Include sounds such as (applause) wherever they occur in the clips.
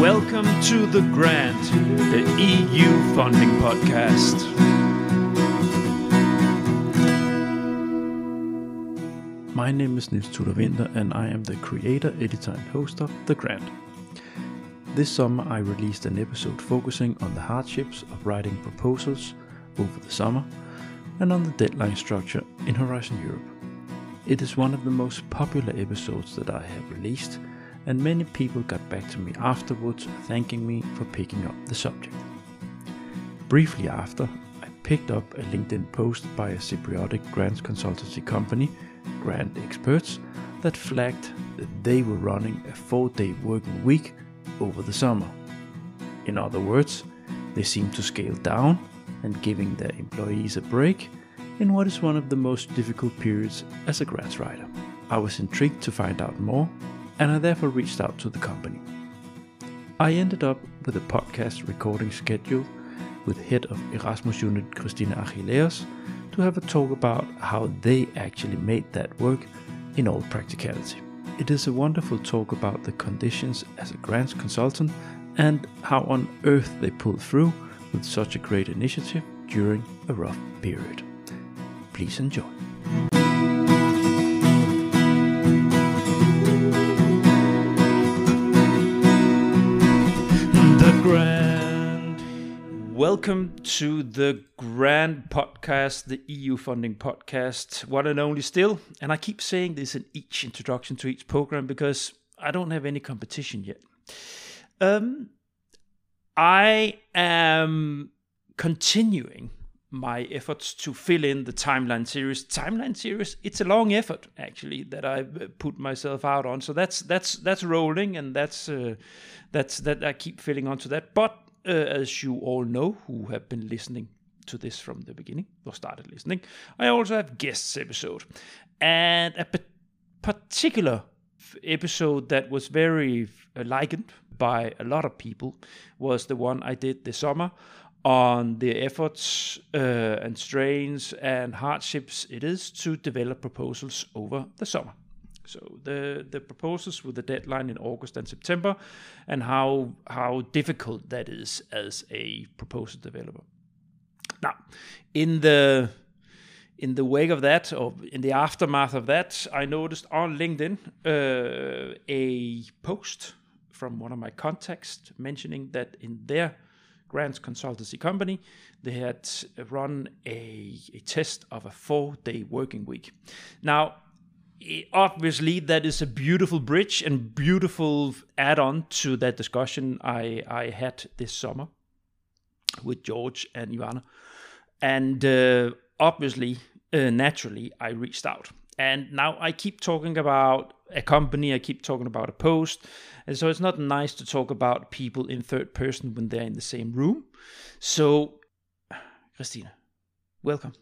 Welcome to The Grant, the EU funding podcast. My name is Nils Tudor Winter, and I am the creator, editor, and host of The Grant. This summer, I released an episode focusing on the hardships of writing proposals over the summer and on the deadline structure in Horizon Europe. It is one of the most popular episodes that I have released, and many people got back to me afterwards thanking me for picking up the subject. Briefly after, I picked up a LinkedIn post by a Cypriotic grants consultancy company, GrantXperts, that flagged that they were running a four day working week over the summer. In other words, they seemed to scale down and giving their employees a break in what is one of the most difficult periods as a grants writer. I was intrigued to find out more, and I therefore reached out to the company. I ended up with a podcast recording schedule with head of Erasmus unit Christina Achilleos to have a talk about how they actually made that work in all practicality. It is a wonderful talk about the conditions as a grants consultant and how on earth they pulled through with such a great initiative during a rough period. Please enjoy. Welcome to the Grant Podcast, the EU funding podcast, one and only still. And I keep saying this in each introduction to each program because I don't have any competition yet. Um, I am continuing my efforts to fill in the timeline series. Timeline series, it's a long effort actually that I put myself out on. So that's that's that's rolling, and that's uh, that's that I keep filling onto that. But uh, as you all know, who have been listening to this from the beginning or started listening, I also have guests episode, and a particular episode that was very uh, likened by a lot of people was the one I did this summer on the efforts uh, and strains and hardships it is to develop proposals over the summer. So the proposals with the deadline in August and September, and how how difficult that is as a proposal developer. Now, in the in the wake of that, or in the aftermath of that, I noticed on LinkedIn uh, a post from one of my contacts mentioning that in their grants consultancy company, they had run a, a test of a four day working week. Now, obviously, that is a beautiful bridge and beautiful add on to that discussion I, I had this summer with George and Ivana. And uh, obviously, uh, naturally, I reached out. And now I keep talking about a company, I keep talking about a post. And so it's not nice to talk about people in third person when they're in the same room. So, Christina, welcome.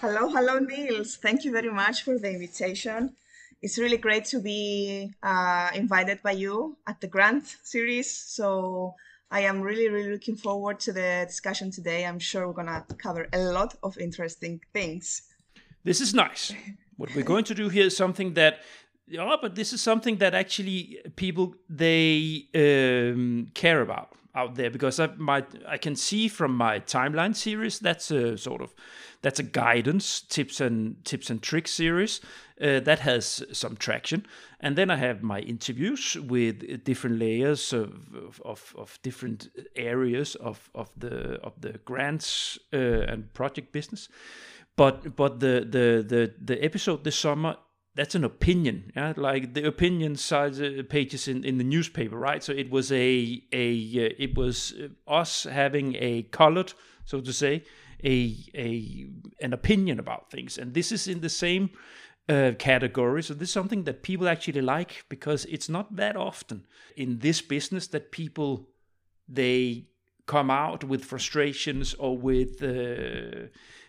Hello, hello, Niels. Thank you very much for the invitation. It's really great to be uh, invited by you at the Grant series. So I am really, really looking forward to the discussion today. I'm sure we're going to cover a lot of interesting things. This is nice. What we're going to do here is something that yeah, but this is something that actually people they um, care about out there because I my I can see from my timeline series that's a sort of that's a guidance tips and tips and tricks series uh, that has some traction. And then I have my interviews with different layers of of, of different areas of of the of the grants uh, and project business. But but the the the the episode this summer that's an opinion yeah? Like the opinion size uh, pages in, in the newspaper right? So it was a a uh, it was uh, us having a colored so to say a a an opinion about things and this is in the same uh, category so this is something that people actually like because it's not that often in this business that people they come out with frustrations or with uh,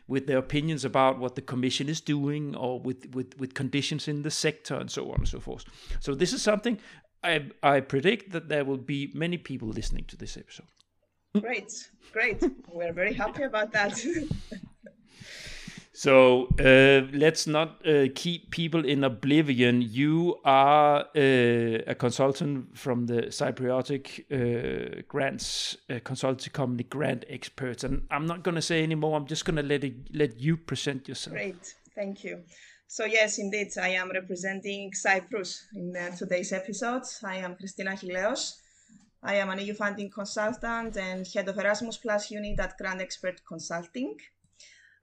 with their opinions about what the commission is doing or with, with, with conditions in the sector and so on and so forth. So this is something I, I predict that there will be many people listening to this episode. Great, great. We're very happy about that. (laughs) So uh, let's not uh, keep people in oblivion. You are uh, a consultant from the Cypriotic uh, grants uh, consultancy company, GrantXperts, and I'm not going to say anymore. I'm just going to let it, let you present yourself. Great, thank you. So yes, indeed, I am representing Cyprus in uh, today's episode. I am Christina Achilleos. I am an EU funding consultant and head of Erasmus Plus unit at GrantXpert Consulting.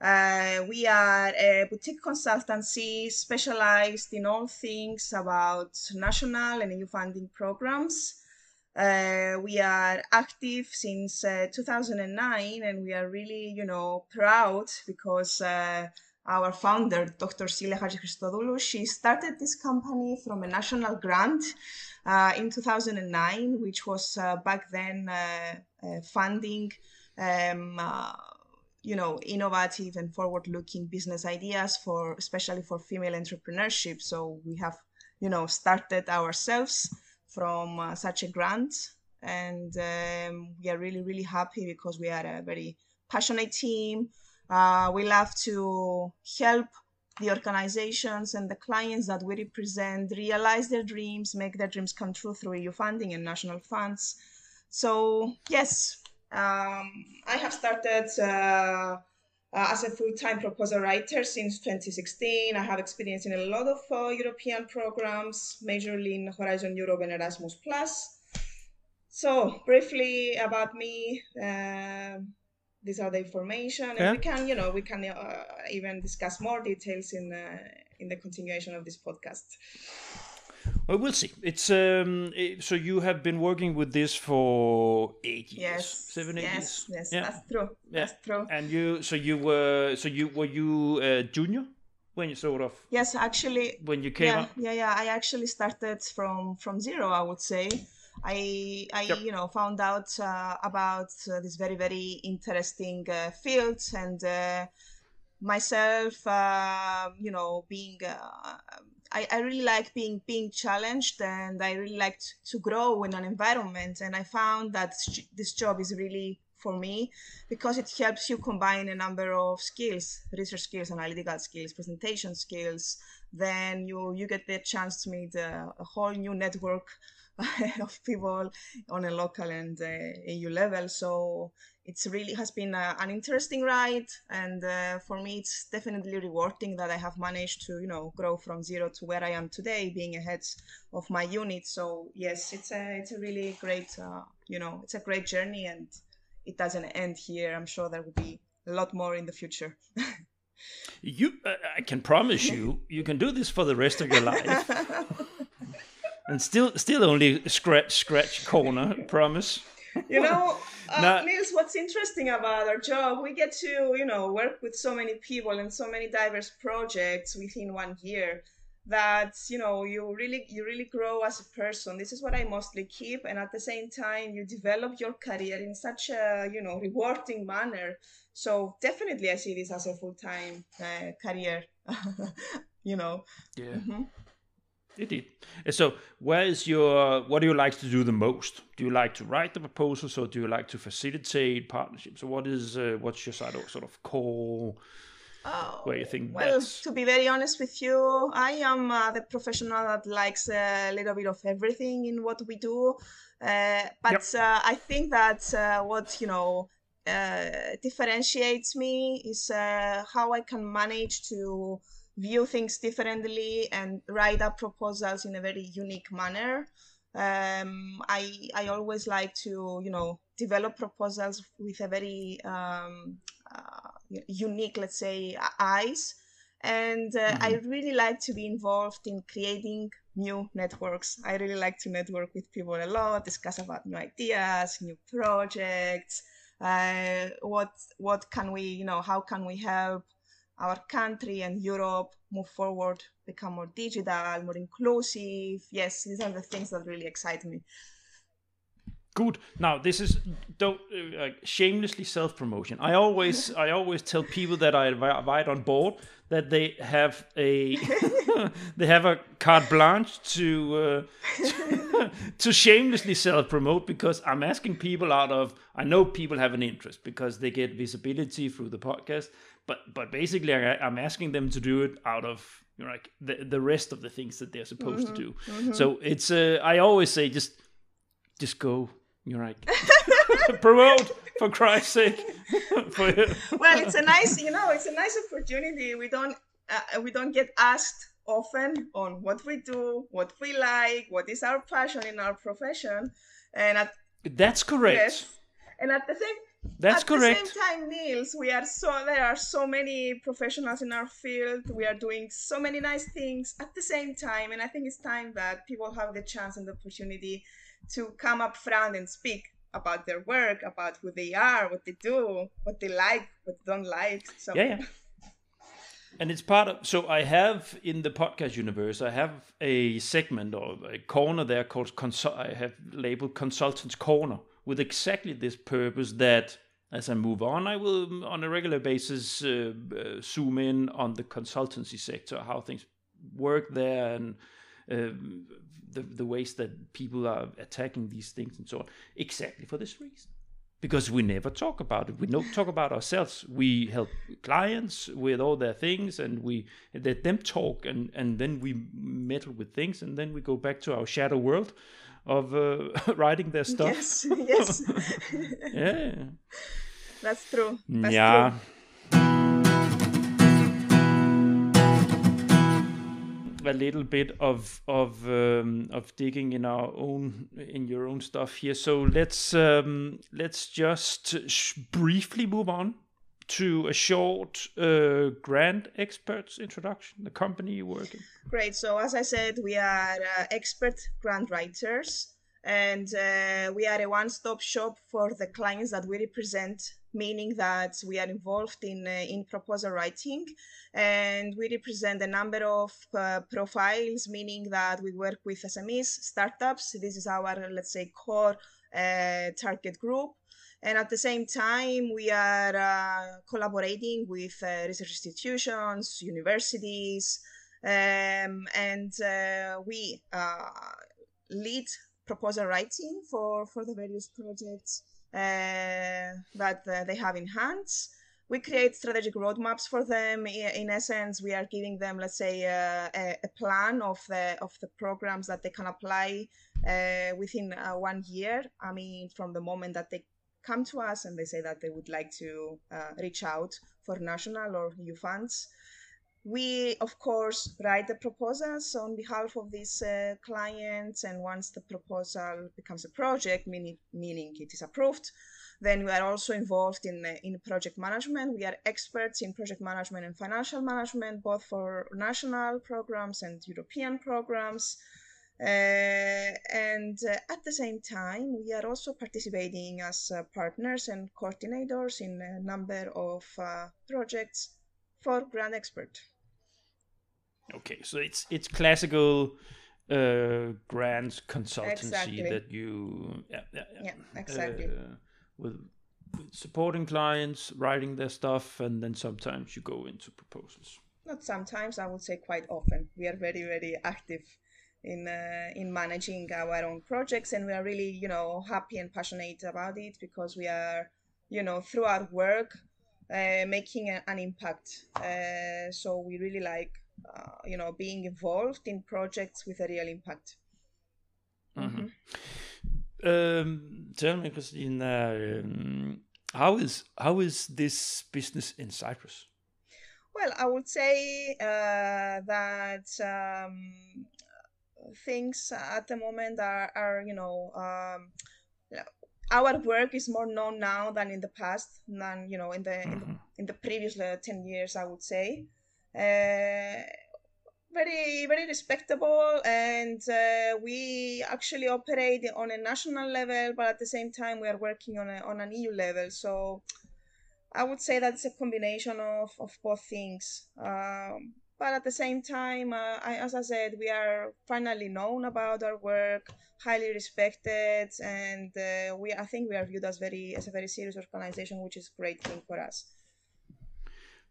Uh, we are a boutique consultancy specialized in all things about national and EU funding programs. Uh, we are active since uh, 2009 and we are really, you know, proud because uh, our founder, Dr. Sile Christodoulou, she started this company from a national grant uh, in 2009, which was uh, back then funding um, you know innovative and forward-looking business ideas for especially for female entrepreneurship so we have you know started ourselves from uh, such a grant and um, we are really really happy because we are a very passionate team uh, we love to help the organizations and the clients that we represent realize their dreams make their dreams come true through eu funding and national funds so yes um, I have started uh, uh, as a full-time proposal writer since 2016. I have experience in a lot of uh, European programs, majorly in Horizon Europe and Erasmus So briefly about me, uh, these are the information, and yeah. we can, you know, we can uh, even discuss more details in uh, in the continuation of this podcast. Well, we'll see. It's um. It, so you have been working with this for eight years, yes, seven, eight yes, years. Yes, yeah. that's true. Yeah. That's true. And you, so you were, so you were you a junior when you sort of. Yes, actually. When you came yeah, up. Yeah, yeah. I actually started from from zero. I would say. I, I yep. you know, found out uh, about uh, this very, very interesting uh, field and uh, myself, uh, you know, being uh, I, I really like being being challenged and I really like to grow in an environment and I found that this job is really for me because it helps you combine a number of skills research skills analytical skills presentation skills then you you get the chance to meet a, a whole new network (laughs) of people on a local and uh, EU level. So it's really has been a, an interesting ride. And uh, for me it's definitely rewarding that i have managed to you know grow from zero to where i am today being ahead of my unit. So yes it's a it's a really great uh, you know it's a great journey and it doesn't end here. I'm sure there will be a lot more in the future. (laughs) You uh, i can promise you you can do this for the rest of your (laughs) life and still still only scratch scratch corner (laughs) promise. You know, (laughs) uh, Not... Niels, what's interesting about our job, we get to, you know, work with so many people and so many diverse projects within one year that you know you really you really grow as a person. This is what i mostly keep. And at the same time you develop your career in such a you know rewarding manner. So definitely i see this as a full-time uh, career (laughs) you know. Yeah. Mm-hmm. Indeed. So, where is your? What do you like to do the most? Do you like to write the proposals, or do you like to facilitate partnerships? So, what is uh, what's your sort of sort of core? Oh, where you think well, that's... to be very honest with you, I am uh, the professional that likes a little bit of everything in what we do. Uh, but yep. uh, I think that uh, what you know uh, differentiates me is uh, how I can manage to view things differently and write up proposals in a very unique manner. Um, I I always like to you know develop proposals with a very um, uh, unique, let's say, eyes, and uh, mm-hmm. I really like to be involved in creating new networks. I really like to network with people a lot, discuss about new ideas, new projects. Uh, what what can we you know how can we help our country and Europe move forward, become more digital, more inclusive. Yes, these are the things that really excite me. Good. Now this is don't uh, shamelessly self promotion. I always (laughs) I always tell people that I invite on board that they have a (laughs) (laughs) they have a carte blanche to uh, to, to shamelessly self promote because I'm asking people out of I know people have an interest because they get visibility through the podcast, but but basically I, i'm asking them to do it out of you know, like the the rest of the things that they're supposed Mm-hmm. to do so it's uh, i always say just just go you're like (laughs) promote for christ's sake. (laughs) For, well it's a nice you know it's a nice opportunity. We don't uh, we don't get asked often on what we do what we like what is our passion in our profession. And at that's correct. Yes. And at the same that's at correct At the same time niels we are so there are so many professionals in our field. We are doing so many nice things at the same time and i think it's time that people have the chance and the opportunity to come up front and speak about their work about who they are what they do what they like what they don't like so. Yeah yeah. And it's part of so i have in the podcast universe i have a segment or a corner there called consul- i have labeled consultants corner with exactly this purpose that as i move on i will on a regular basis uh, uh, zoom in on the consultancy sector how things work there and um, the, the ways that people are attacking these things and so on exactly for this reason because we never talk about it. We don't talk about ourselves. We help clients with all their things, and we let them talk, and and then we meddle with things, and then we go back to our shadow world of uh, (laughs) writing their stuff. yes yes (laughs) Yeah, that's true that's yeah. true. A little bit of of um, of digging in our own in your own stuff here. So let's um, let's just sh- briefly move on to a short uh, grant experts introduction. The company you work in. Great. So, as I said, we are uh, expert grant writers, and uh, we are a one stop shop for the clients that we represent, meaning that we are involved in, uh, in proposal writing and we represent a number of uh, profiles, meaning that we work with SMEs, startups. This is our, let's say, core uh, target group. And at the same time, we are uh, collaborating with uh, research institutions, universities, um, and uh, we uh, lead proposal writing for, for the various projects uh, that uh, they have in hands. We create strategic roadmaps for them. In essence, we are giving them, let's say, a, a plan of the of the programs that they can apply within one year. I mean, from the moment that they come to us and they say that they would like to uh, reach out for national or EU funds. We, of course, write the proposals on behalf of these uh, clients, and once the proposal becomes a project, meaning, meaning it is approved, then we are also involved in, uh, in project management. We are experts in project management and financial management, both for national programs and European programs. Uh, and uh, at the same time, we are also participating as uh, partners and coordinators in a number of uh, projects for GrantXpert. Okay, so it's it's classical uh, grant consultancy Exactly. that you yeah yeah, yeah. Yeah, exactly. Uh, with, with supporting clients, writing their stuff, and then sometimes you go into proposals. Not sometimes, I would say quite often. We are very, very active in uh, in managing our own projects, and we are really, you know, happy and passionate about it because we are, you know, through our work, uh, making a, an impact. Uh, so we really like, uh, you know, being involved in projects with a real impact. Mhm. Um, tell me, Christina, um, how is how is this business in Cyprus? Well, I would say uh, that um, things at the moment are, are you know, um, our work is more known now than in the past, than you know, in the in the, Mhm. in the previous uh, ten years, I would say. Uh, very very respectable, and uh, we actually operate on a national level, but at the same time, we are working on a, on an EU level. So. I would say that's a combination of, of both things. Um, but at the same time, uh, I, as I said, we are finally known about our work, highly respected, and uh, we I think we are viewed as very as a very serious organization, which is a great thing for us.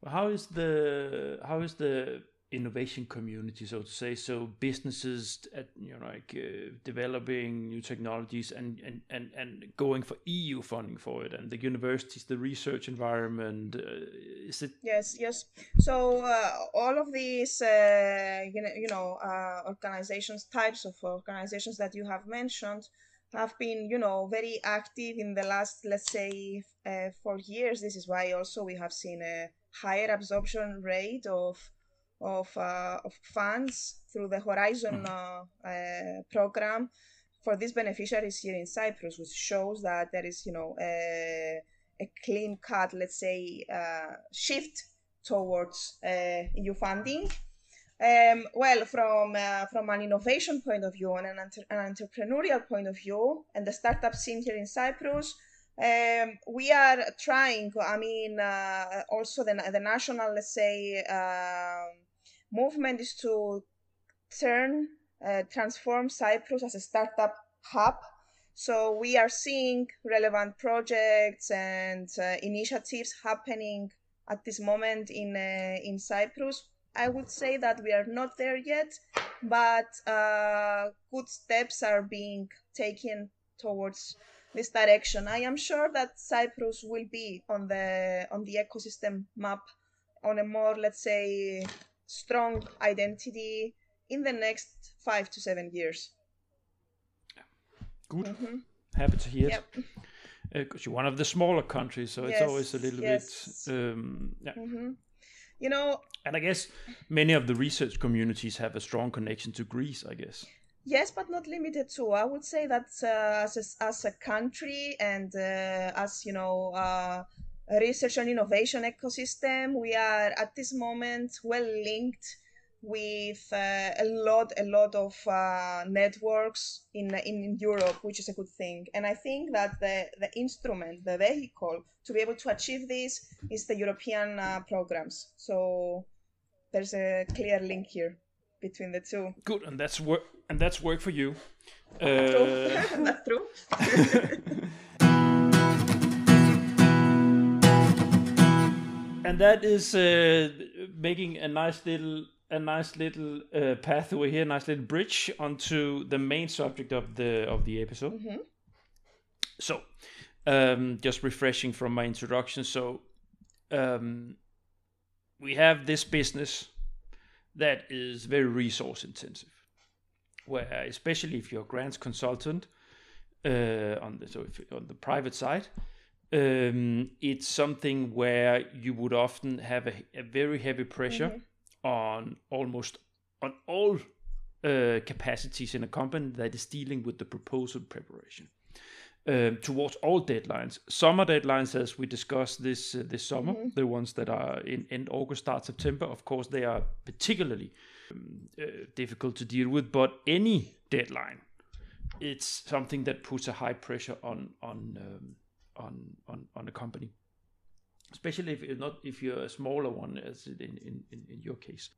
How is the how is the innovation community, so to say. So businesses, at, you know, like uh, developing new technologies and, and and and going for EU funding for it, and the universities, the research environment. Uh, is it? Yes, yes. So uh, all of these, uh, you know, you know uh, organizations, types of organizations that you have mentioned, have been, you know, very active in the last, let's say, uh, four years. This is why also we have seen a higher absorption rate of of, uh, of funds through the Horizon mm. uh, uh, program for these beneficiaries here in Cyprus, which shows that there is, you know, a, a clean cut, let's say, uh, shift towards uh, EU funding. Um, well, from uh, from an innovation point of view and an, an, entrepreneurial point of view, and the startup scene here in Cyprus, um, we are trying. I mean, uh, also the the national, let's say, uh, movement is to turn uh, transform Cyprus as a startup hub. So we are seeing relevant projects and uh, initiatives happening at this moment in uh, in Cyprus I would say that we are not there yet, but uh, good steps are being taken towards this direction. I am sure that Cyprus will be on the on the ecosystem map on a more, let's say, strong identity in the next five to seven years. Good. Mm-hmm. Happy to hear yep. it. Because uh, you're one of the smaller countries, so yes, it's always a little yes. bit. Um, yeah. Mm-hmm you know and i guess many of the research communities have a strong connection to greece i guess yes but not limited to i would say that uh, as, a, as a country and uh, as you know uh, research and innovation ecosystem we are at this moment well linked with uh, a lot a lot of uh, networks in, in Europe, which is a good thing. And I think that the the instrument, the vehicle to be able to achieve this is the European uh, programs. So there's a clear link here between the two. Good, and that's work, and that's work for you. That's true. (laughs) that's true. (laughs) and that is uh, making a nice little a nice little uh, pathway here, nice little bridge onto the main subject of the of the episode. Mm-hmm. So, um, just refreshing from my introduction. So, um, we have this business that is very resource intensive, where especially if you're a grants consultant uh, on the so if, on the private side, um, it's something where you would often have a, a very heavy pressure. Mm-hmm on almost on all uh, capacities in a company that is dealing with the proposal preparation um, towards all deadlines. Summer deadlines, as we discussed this uh, this summer, mm-hmm. the ones that are in end August, start September. Of course, they are particularly um, uh, difficult to deal with. But any deadline, it's something that puts a high pressure on on um, on on on a company. Especially if you're not if you're a smaller one as in, in, in, your case.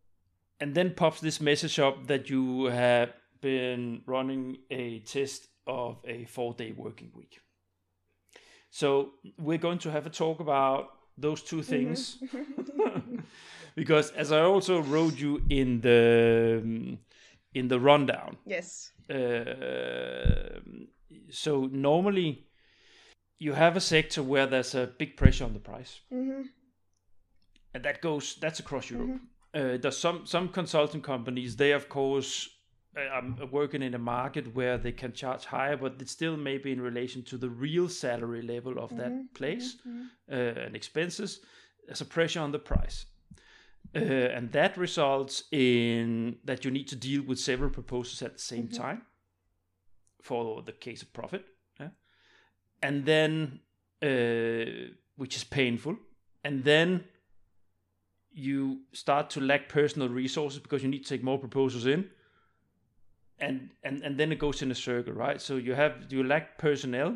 And then pops this message up that you have been running a test of a four day working week. So we're going to have a talk about those two mm-hmm. things (laughs) (laughs) because as i also wrote you in the in the rundown yes. uh, so normally you have a sector where there's a big pressure on the price, mm-hmm. and that goes that's across Europe. Mm-hmm. Uh, there's some some consulting companies they of course are uh, working in a market where they can charge higher, but it's still maybe in relation to the real salary level of mm-hmm. that place mm-hmm. uh, and expenses. There's a pressure on the price. Uh, and that results in that you need to deal with several proposals at the same mm-hmm. time for the case of profit and then uh, which is painful, and then you start to lack personal resources because you need to take more proposals in and and and then it goes in a circle right? So you have you lack personnel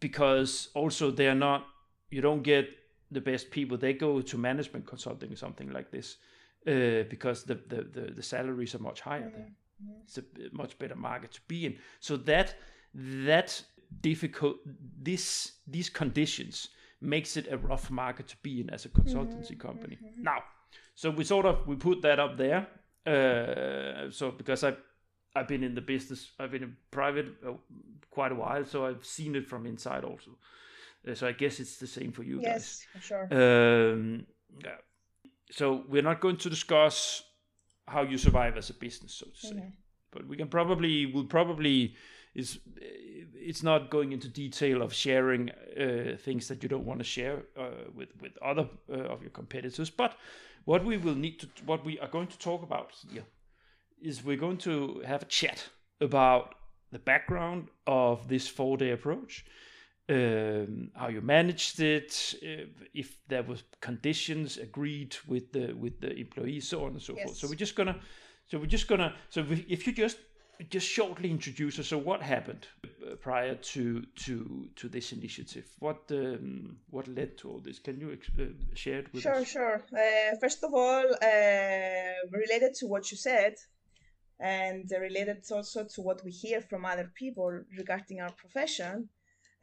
because also they are not you don't get the best people. They go to management consulting or something like this uh, because the, the, the the salaries are much higher mm-hmm. there it's a much better market to be in. So that that difficult this these conditions makes it a rough market to be in as a consultancy mm-hmm, company mm-hmm. now so we sort of we put that up there. Uh, so because I I've been in the business, I've been in private uh, quite a while, so I've seen it from inside also. Uh, so I guess it's the same for you yes, guys. for sure. Um, yeah. So we're not going to discuss how you survive as a business, so to say. Mhm. But we can probably we'll probably is it's not going into detail of sharing uh, things that you don't want to share uh, with with other uh, of your competitors. But what we will need to what we are going to talk about here is we're going to have a chat about the background of this four day approach um, how you managed it, uh, if there was conditions agreed with the with the employees, so on and so forth. So we're just gonna, so we're just gonna, so if you just just shortly introduce us, so what happened uh, prior to to to this initiative? What um, what led to all this? Can you ex- uh, share it with Sure, us? sure. Uh, first of all, uh, related to what you said, and related also to what we hear from other people regarding our profession,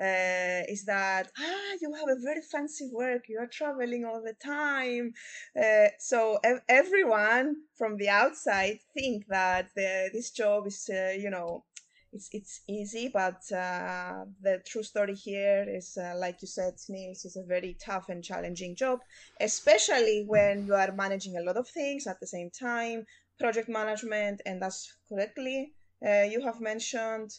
uh, is that ah, you have a very fancy work. You are traveling all the time. Uh, so ev- everyone from the outside think that the, this job is, uh, you know, it's it's easy, but uh, the true story here is, uh, like you said, Niels, is a very tough and challenging job, especially when you are managing a lot of things at the same time, project management, and that's correctly uh, you have mentioned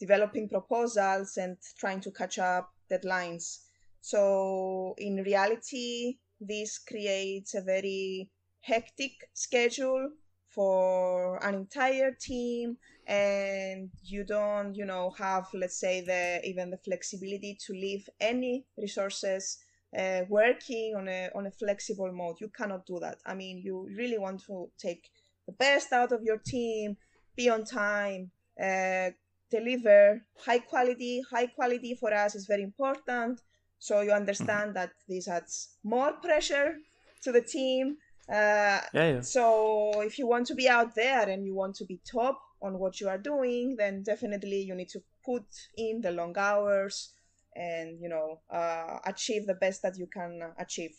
developing proposals and trying to catch up deadlines. So in reality, this creates a very hectic schedule for an entire team and you don't you know have let's say the even the flexibility to leave any resources uh, working on a on a flexible mode you cannot do that i mean you really want to take the best out of your team be on time uh, deliver high quality high quality for us is very important so you understand that this adds more pressure to the team uh, Yeah, yeah. so if you want to be out there and you want to be top on what you are doing, then definitely you need to put in the long hours and you know uh, achieve the best that you can achieve.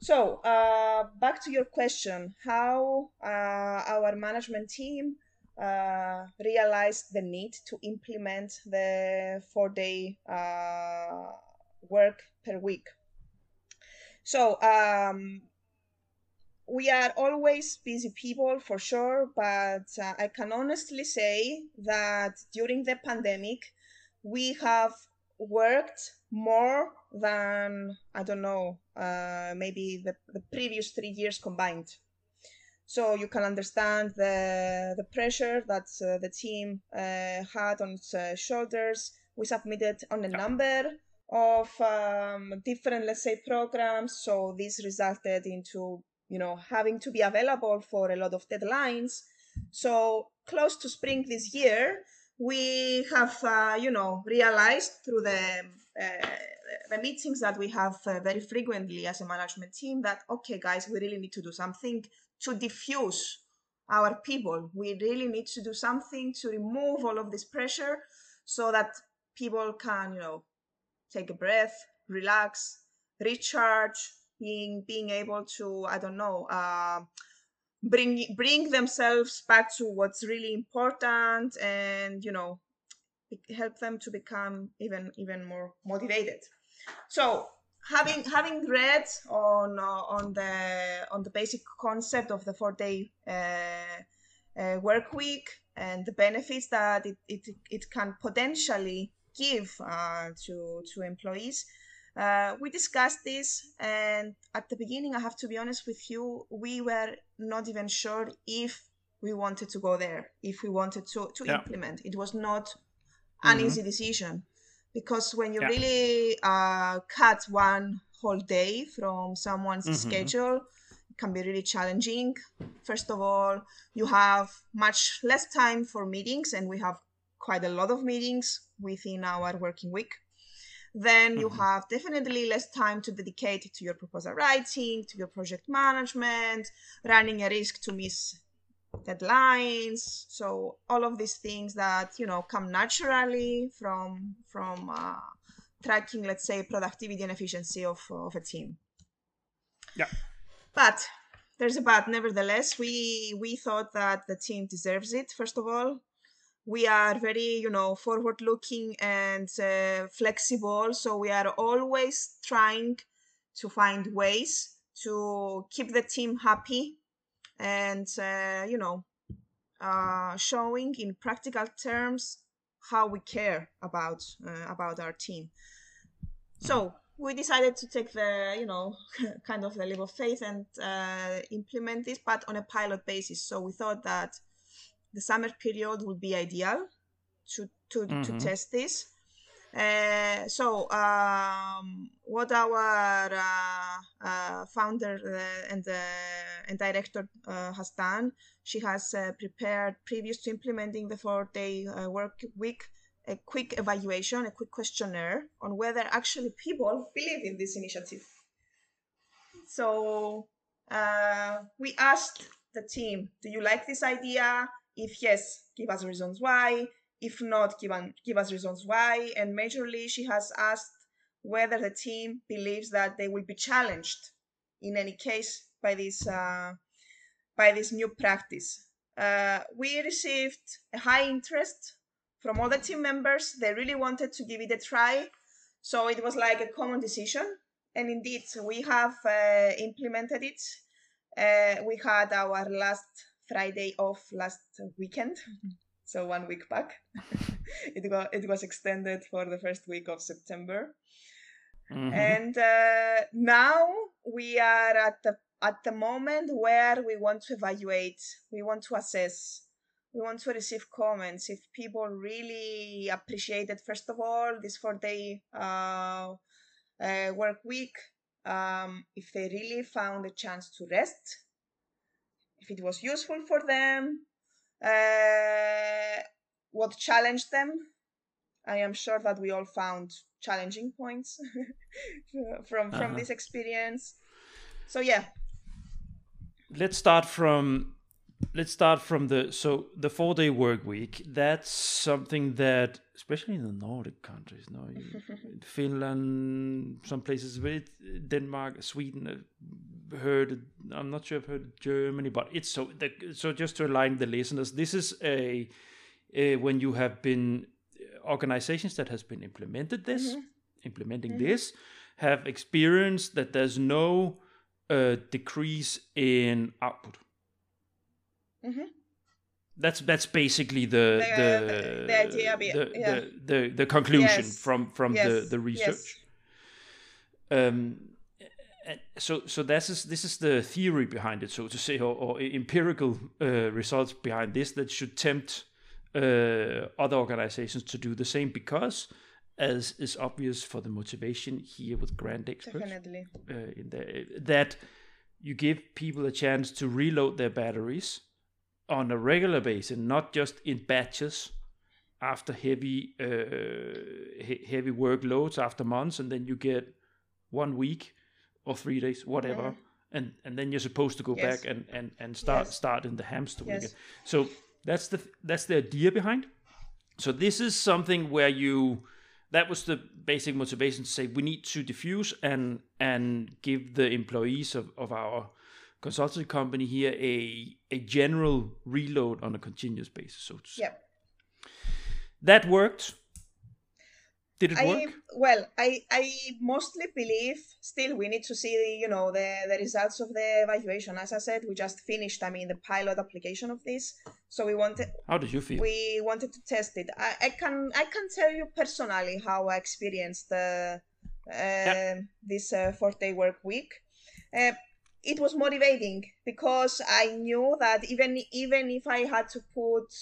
So uh, back to your question, how uh, our management team uh, realized the need to implement the four-day uh, work per week. So um, we are always busy people for sure, but uh, I can honestly say that during the pandemic, we have worked more than, I don't know, uh, maybe the, the previous three years combined. So you can understand the, the pressure that uh, the team uh, had on its uh, shoulders. We submitted on a number of um, different, let's say, programs. So this resulted into you know having to be available for a lot of deadlines so close to spring this year we have uh, you know realized through the uh, the meetings that we have uh, very frequently as a management team that okay guys we really need to do something to diffuse our people. We really need to do something to remove all of this pressure so that people can you know take a breath relax recharge being being able to i don't know uh, bring bring themselves back to what's really important and you know help them to become even even more motivated. So having having read on uh, on the on the basic concept of the four day uh, uh, work week and the benefits that it, it, it can potentially give uh, to to employees uh, we discussed this, and at the beginning, I have to be honest with you, we were not even sure if we wanted to go there, if we wanted to, to Yeah. implement. It was not an Mhm. easy decision because when you Yeah. really uh, cut one whole day from someone's Mhm. schedule, it can be really challenging. First of all, you have much less time for meetings, and we have quite a lot of meetings within our working week then you Mhm. have definitely less time to dedicate to your proposal writing, to your project management, running a risk to miss deadlines. So all of these things that you know come naturally from from uh, tracking, let's say, productivity and efficiency of of a team. Yeah. But there's a but. Nevertheless, we we thought that the team deserves it. First of all, we are very you know forward looking and uh, flexible so we are always trying to find ways to keep the team happy and uh, you know uh, showing in practical terms how we care about uh, about our team so we decided to take the you know (laughs) kind of the leap of faith and uh, implement this but on a pilot basis so we thought that the summer period would be ideal to to, mm-hmm. to test this. Uh, so um, what our uh, uh, founder uh, and uh, and director uh, has done, she has prepared previous to implementing the four-day work week a quick evaluation, a quick questionnaire on whether actually people believe in this initiative. So we asked the team, do you like this idea? If yes, give us reasons why. If not, give, an, give us reasons why. And majorly, she has asked whether the team believes that they will be challenged in any case by this uh, by this new practice. Uh, we received a high interest from all the team members. They really wanted to give it a try, so it was like a common decision. And indeed, we have uh, implemented it. Uh, we had our last Friday off last weekend, so one week back. (laughs) it got it was extended for the first week of September, mm-hmm. and uh, now we are at the at the moment where we want to evaluate, we want to assess, we want to receive comments if people really appreciated first of all this four day uh, uh, work week, um, if they really found a chance to rest if it was useful for them, uh, what challenged them. I am sure that we all found challenging points (laughs) from from uh-huh. this experience. So yeah. Let's start from let's start from the so the four day work week. That's something that especially in the Nordic countries, no, (laughs) Finland, some places, Denmark, Sweden, heard i'm not sure i've heard germany but it's so the, so just to align the listeners this is a, a, when you have been organizations that has been implemented this mm-hmm. implementing mm-hmm. this have experienced that there's no uh, decrease in output mm-hmm. that's that's basically the the the, the, idea the, yeah. the, the, the conclusion yes. from from yes. the the research yes. um so so this is this is the theory behind it, so to say, or, or empirical uh, results behind this that should tempt uh, other organizations to do the same because, as is obvious for the motivation here with GrantXperts, Definitely. Uh, in the, that you give people a chance to reload their batteries on a regular basis, and not just in batches after heavy uh, he- heavy workloads after months, and then you get one week or three days, whatever. Yeah. And, and then you're supposed to go yes. back and, and, and start yes. start in the hamster wheel yes. So that's the that's the idea behind. So this is something where you that was the basic motivation to say we need to diffuse and and give the employees of, of our consultancy company here a a general reload on a continuous basis. So to say. Yep. That worked did it I, work? Well, I I mostly believe still we need to see the, you know the the results of the evaluation. As I said, we just finished. I mean the pilot application of this, so we wanted. How did you feel? We wanted to test it. I, I can I can tell you personally how I experienced uh, yeah. this uh, four day work week. Uh, it was motivating because I knew that even even if I had to put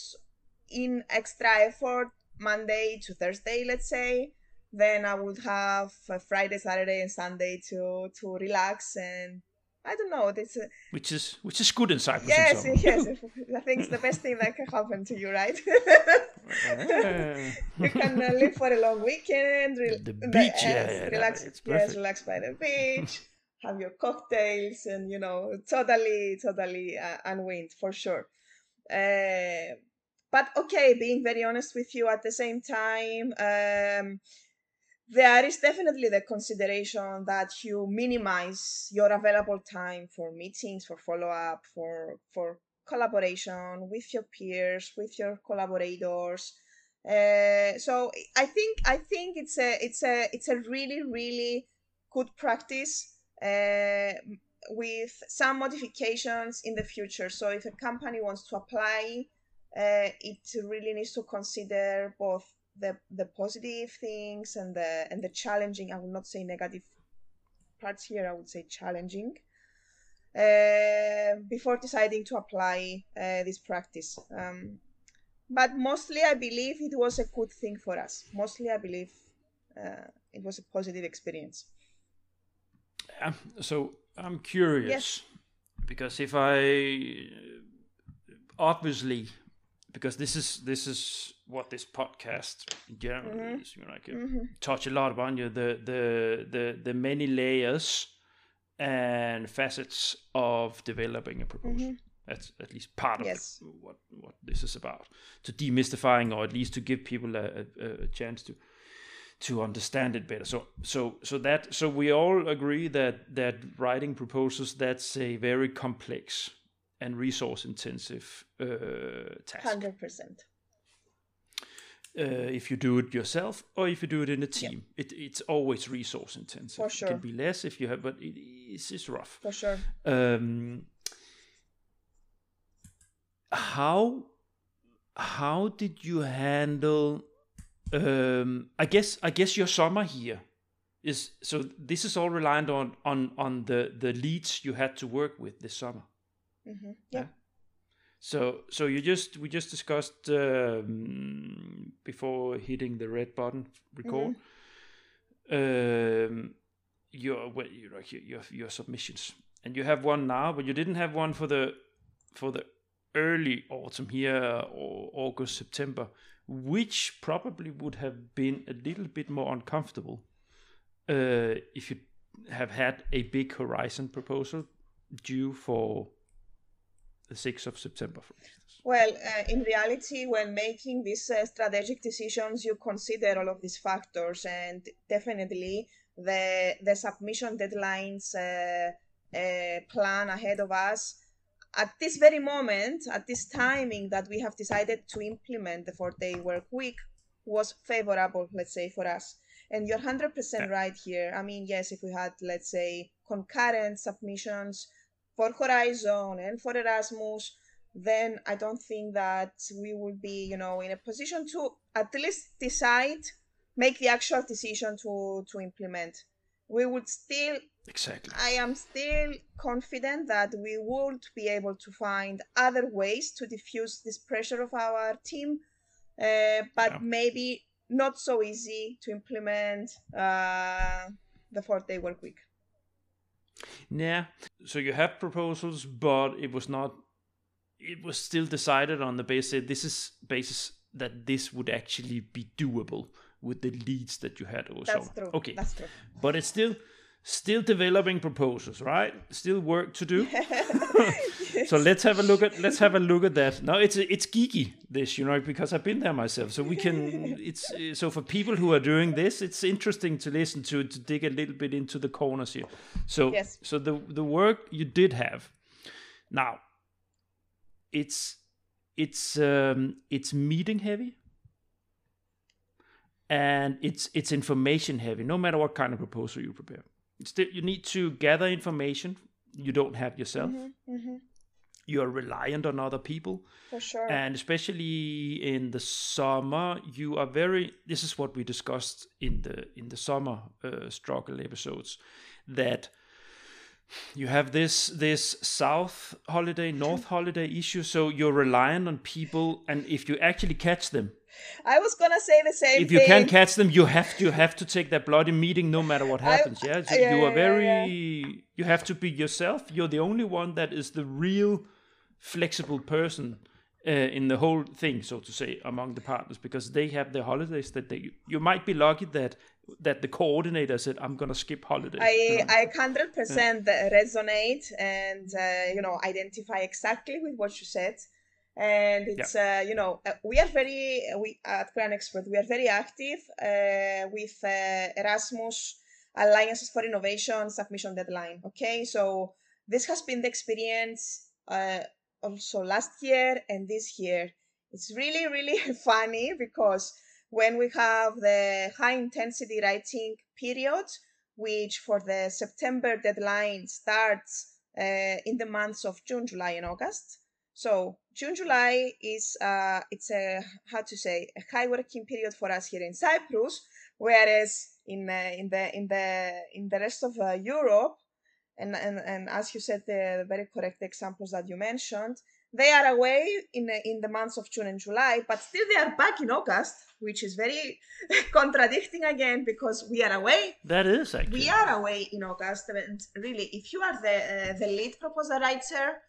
in extra effort Monday to Thursday, let's say, then I would have Friday, Saturday, and Sunday to to relax and I don't know. This uh, which is which is good in Cyprus. Yes, yes. (laughs) I think it's the best thing that can happen to you, right? (laughs) you can uh, live for a long weekend. Re- the beach, the, yeah, yeah, relax. yes, relax by the beach. Have your cocktails and you know, totally, totally uh, unwind for sure. Uh, but okay being very honest with you at the same time um, there is definitely the consideration that you minimize your available time for meetings, for follow up, for for collaboration with your peers, with your collaborators. Uh, so I think I think it's a it's a it's a really really good practice with some modifications in the future. So if a company wants to apply, uh, it really needs to consider both the the positive things and the and the challenging. I will not say negative parts here. I would say challenging. Uh, before deciding to apply uh, this practice. Um, but mostly, I believe it was a good thing for us. Mostly, I believe uh, it was a positive experience. Um, so I'm curious yes. because if I obviously because this is this is what this podcast in general mm-hmm. is. You know, like mm-hmm. touch a lot upon you the the the the many layers and facets of developing a proposal. Mm-hmm. That's at least part of yes. what what this is about. To demystifying, or at least to give people a, a, a chance to to understand it better. So so so that so we all agree that that writing proposals that's a very complex and resource intensive uh, task. Hundred percent. Uh, if you do it yourself or if you do it in a team, it, it's always resource intensive. For sure, it can be less if you have, but it, it's, it's rough. For sure. Um, how how did you handle? Um, I guess I guess your summer here is so. This is all reliant on on on the the leads you had to work with this summer. Mm-hmm. Yeah. yeah. So so you just we just discussed um, before hitting the red button record. Mm-hmm. Um, your well, your, your your submissions, and you have one now, but you didn't have one for the for the early autumn here or August September, which probably would have been a little bit more uncomfortable uh, if you have had a big horizon proposal due for the 6th of September, for instance? Well, uh, in reality, when making these uh, strategic decisions, you consider all of these factors, and definitely the the submission deadlines uh, uh plan ahead of us. At this very moment, at this timing that we have decided to implement the four-day work week, was favorable, let's say, for us. And you're 100% right here. I mean, yes, if we had, let's say, concurrent submissions for Horizon and for Erasmus, then I don't think that we would be, you know, in a position to at least decide, make the actual decision to to implement. We would still exactly. I am still confident that we would be able to find other ways to diffuse this pressure of our team, uh, but yeah. maybe not so easy to implement uh, the four-day work week. Yeah. So you have proposals, but it was not. It was still decided on the basis. This is basis that this would actually be doable with the leads that you had. Also. That's true. Okay. That's true. But it's still still developing proposals, right? Still work to do. (laughs) so let's have a look at let's have a look at that. Now it's it's geeky this, you know, because I've been there myself. So we can (laughs) it's so for people who are doing this, it's interesting to listen to to dig a little bit into the corners here. So yes. so the the work you did have. Now it's it's um it's meeting heavy and it's it's information heavy no matter what kind of proposal you prepare still you need to gather information you don't have yourself. Mm-hmm, mm-hmm. You are reliant on other people. For sure. And especially in the summer, you are very. This is what we discussed in the in the summer uh, struggle episodes, that you have this this south holiday north (laughs) holiday issue so you're reliant on people and if you actually catch them I was gonna say the same. If you can't catch them, you have to you have to take that bloody meeting no matter what happens. I, yeah? So yeah, you are very. Yeah. You have to be yourself. You're the only one that is the real flexible person uh, in the whole thing, so to say, among the partners, because they have their holidays that they. You might be lucky that that the coordinator said, "I'm gonna skip holiday." I? I hundred percent resonate and uh, you know identify exactly with what you said and it's uh, you know uh, we are very we at GrantXpert we are very active uh, with uh, Erasmus Alliances for Innovation submission deadline. Okay, so this has been the experience uh, also last year and this year. It's really really (laughs) funny because when we have the high intensity writing period, which for the September deadline starts uh, in the months of June, July, and August so June, July is uh, it's a how to say a high working period for us here in Cyprus, whereas in uh, in the in the in the rest of uh, Europe, and, and and as you said, the very correct examples that you mentioned, they are away in the, in the months of June and July, but still they are back in August, which is very (laughs) contradicting again because we are away. That is actually. We are away in August, and really, if you are the uh, the lead proposal writer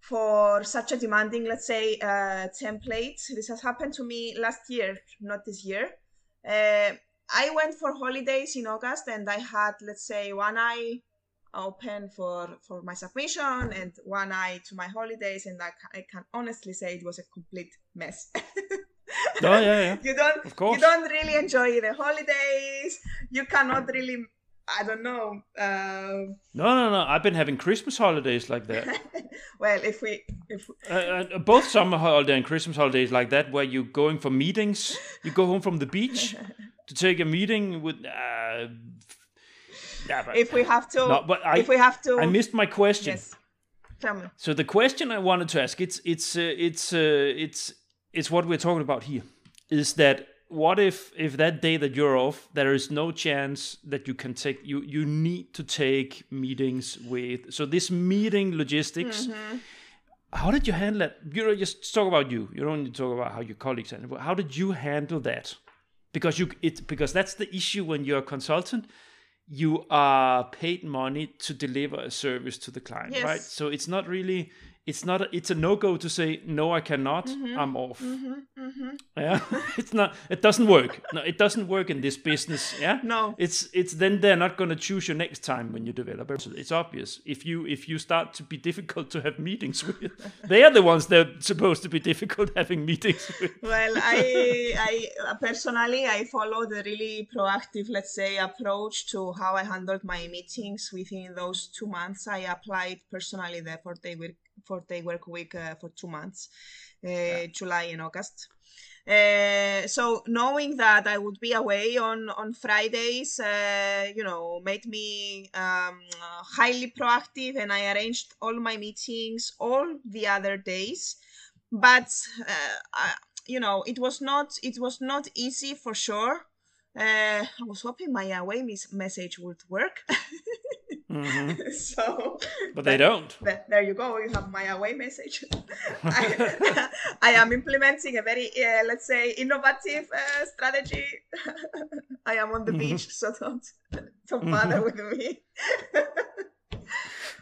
for such a demanding, let's say, uh, template. This has happened to me last year, not this year. Uh, I went for holidays in August and I had, let's say, one eye open for, for my submission and one eye to my holidays. And I, I can honestly say it was a complete mess. (laughs) oh yeah, yeah. you don't, of course. you don't really enjoy the holidays. You cannot really I don't know. Uh, no, no, no. I've been having Christmas holidays like that. (laughs) well, if we, if we... Uh, uh, both summer holiday and Christmas holidays like that, where you're going for meetings, you go home from the beach (laughs) to take a meeting with. Uh, yeah, but, if we have to, no, but I, if we have to, I missed my question. Yes. Tell me. So the question I wanted to ask, it's it's uh, it's uh, it's it's what we're talking about here, is that what if if that day that you're off there is no chance that you can take you you need to take meetings with so this meeting logistics mm-hmm. how did you handle that you know just talk about you. You don't need to talk about how your colleagues handle how did you handle that? Because you it because that's the issue when you're a consultant. You are paid money to deliver a service to the client yes. right? So it's not really it's not a, it's a no-go to say no i cannot. Mm-hmm. i'm off. Mm-hmm. Mm-hmm. yeah? (laughs) It's not it doesn't work. No it doesn't work in this business yeah? (laughs) No. It's it's then they're not going to choose you next time when you develop. It it's obvious. If you if you start to be difficult to have meetings with (laughs) they are the ones that are supposed to be difficult having meetings with. Well i i personally i follow the really proactive let's say approach to how i handled my meetings. Within those two months i applied personally the four day work four day work week uh, for two months, uh, yeah. July and August. Uh, so knowing that I would be away on on Fridays, uh, you know, made me um, highly proactive, and I arranged all my meetings all the other days. But uh, I, you know, it was not it was not easy for sure. Uh, I was hoping my away message would work. (laughs) Mm-hmm. (laughs) so, but they don't. there you go. You have my away message. (laughs) I, (laughs) I, am implementing a very, uh, let's say, innovative uh, strategy. I am on the mm-hmm. beach, so don't don't bother with me.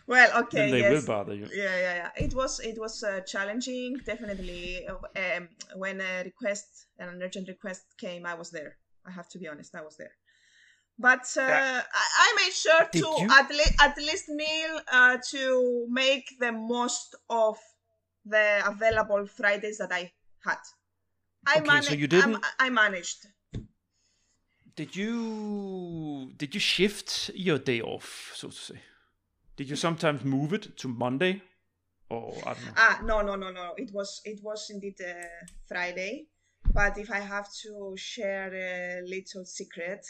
well, okay. Then they yes. will bother you. Yeah, yeah, yeah. It was it was uh, challenging, definitely. Um, when a request, an urgent request came, I was there. I have to be honest, I was there but uh, yeah. I, I, made sure Did to at, le- at least Neil uh, to make the most of the available Fridays that I had. I okay, so you didn't. I, I managed. Did you did you shift your day off, so to say? Did you sometimes move it to Monday, or I don't know? Ah, no, no, no, no. It was it was indeed uh, Friday. But if I have to share a little secret,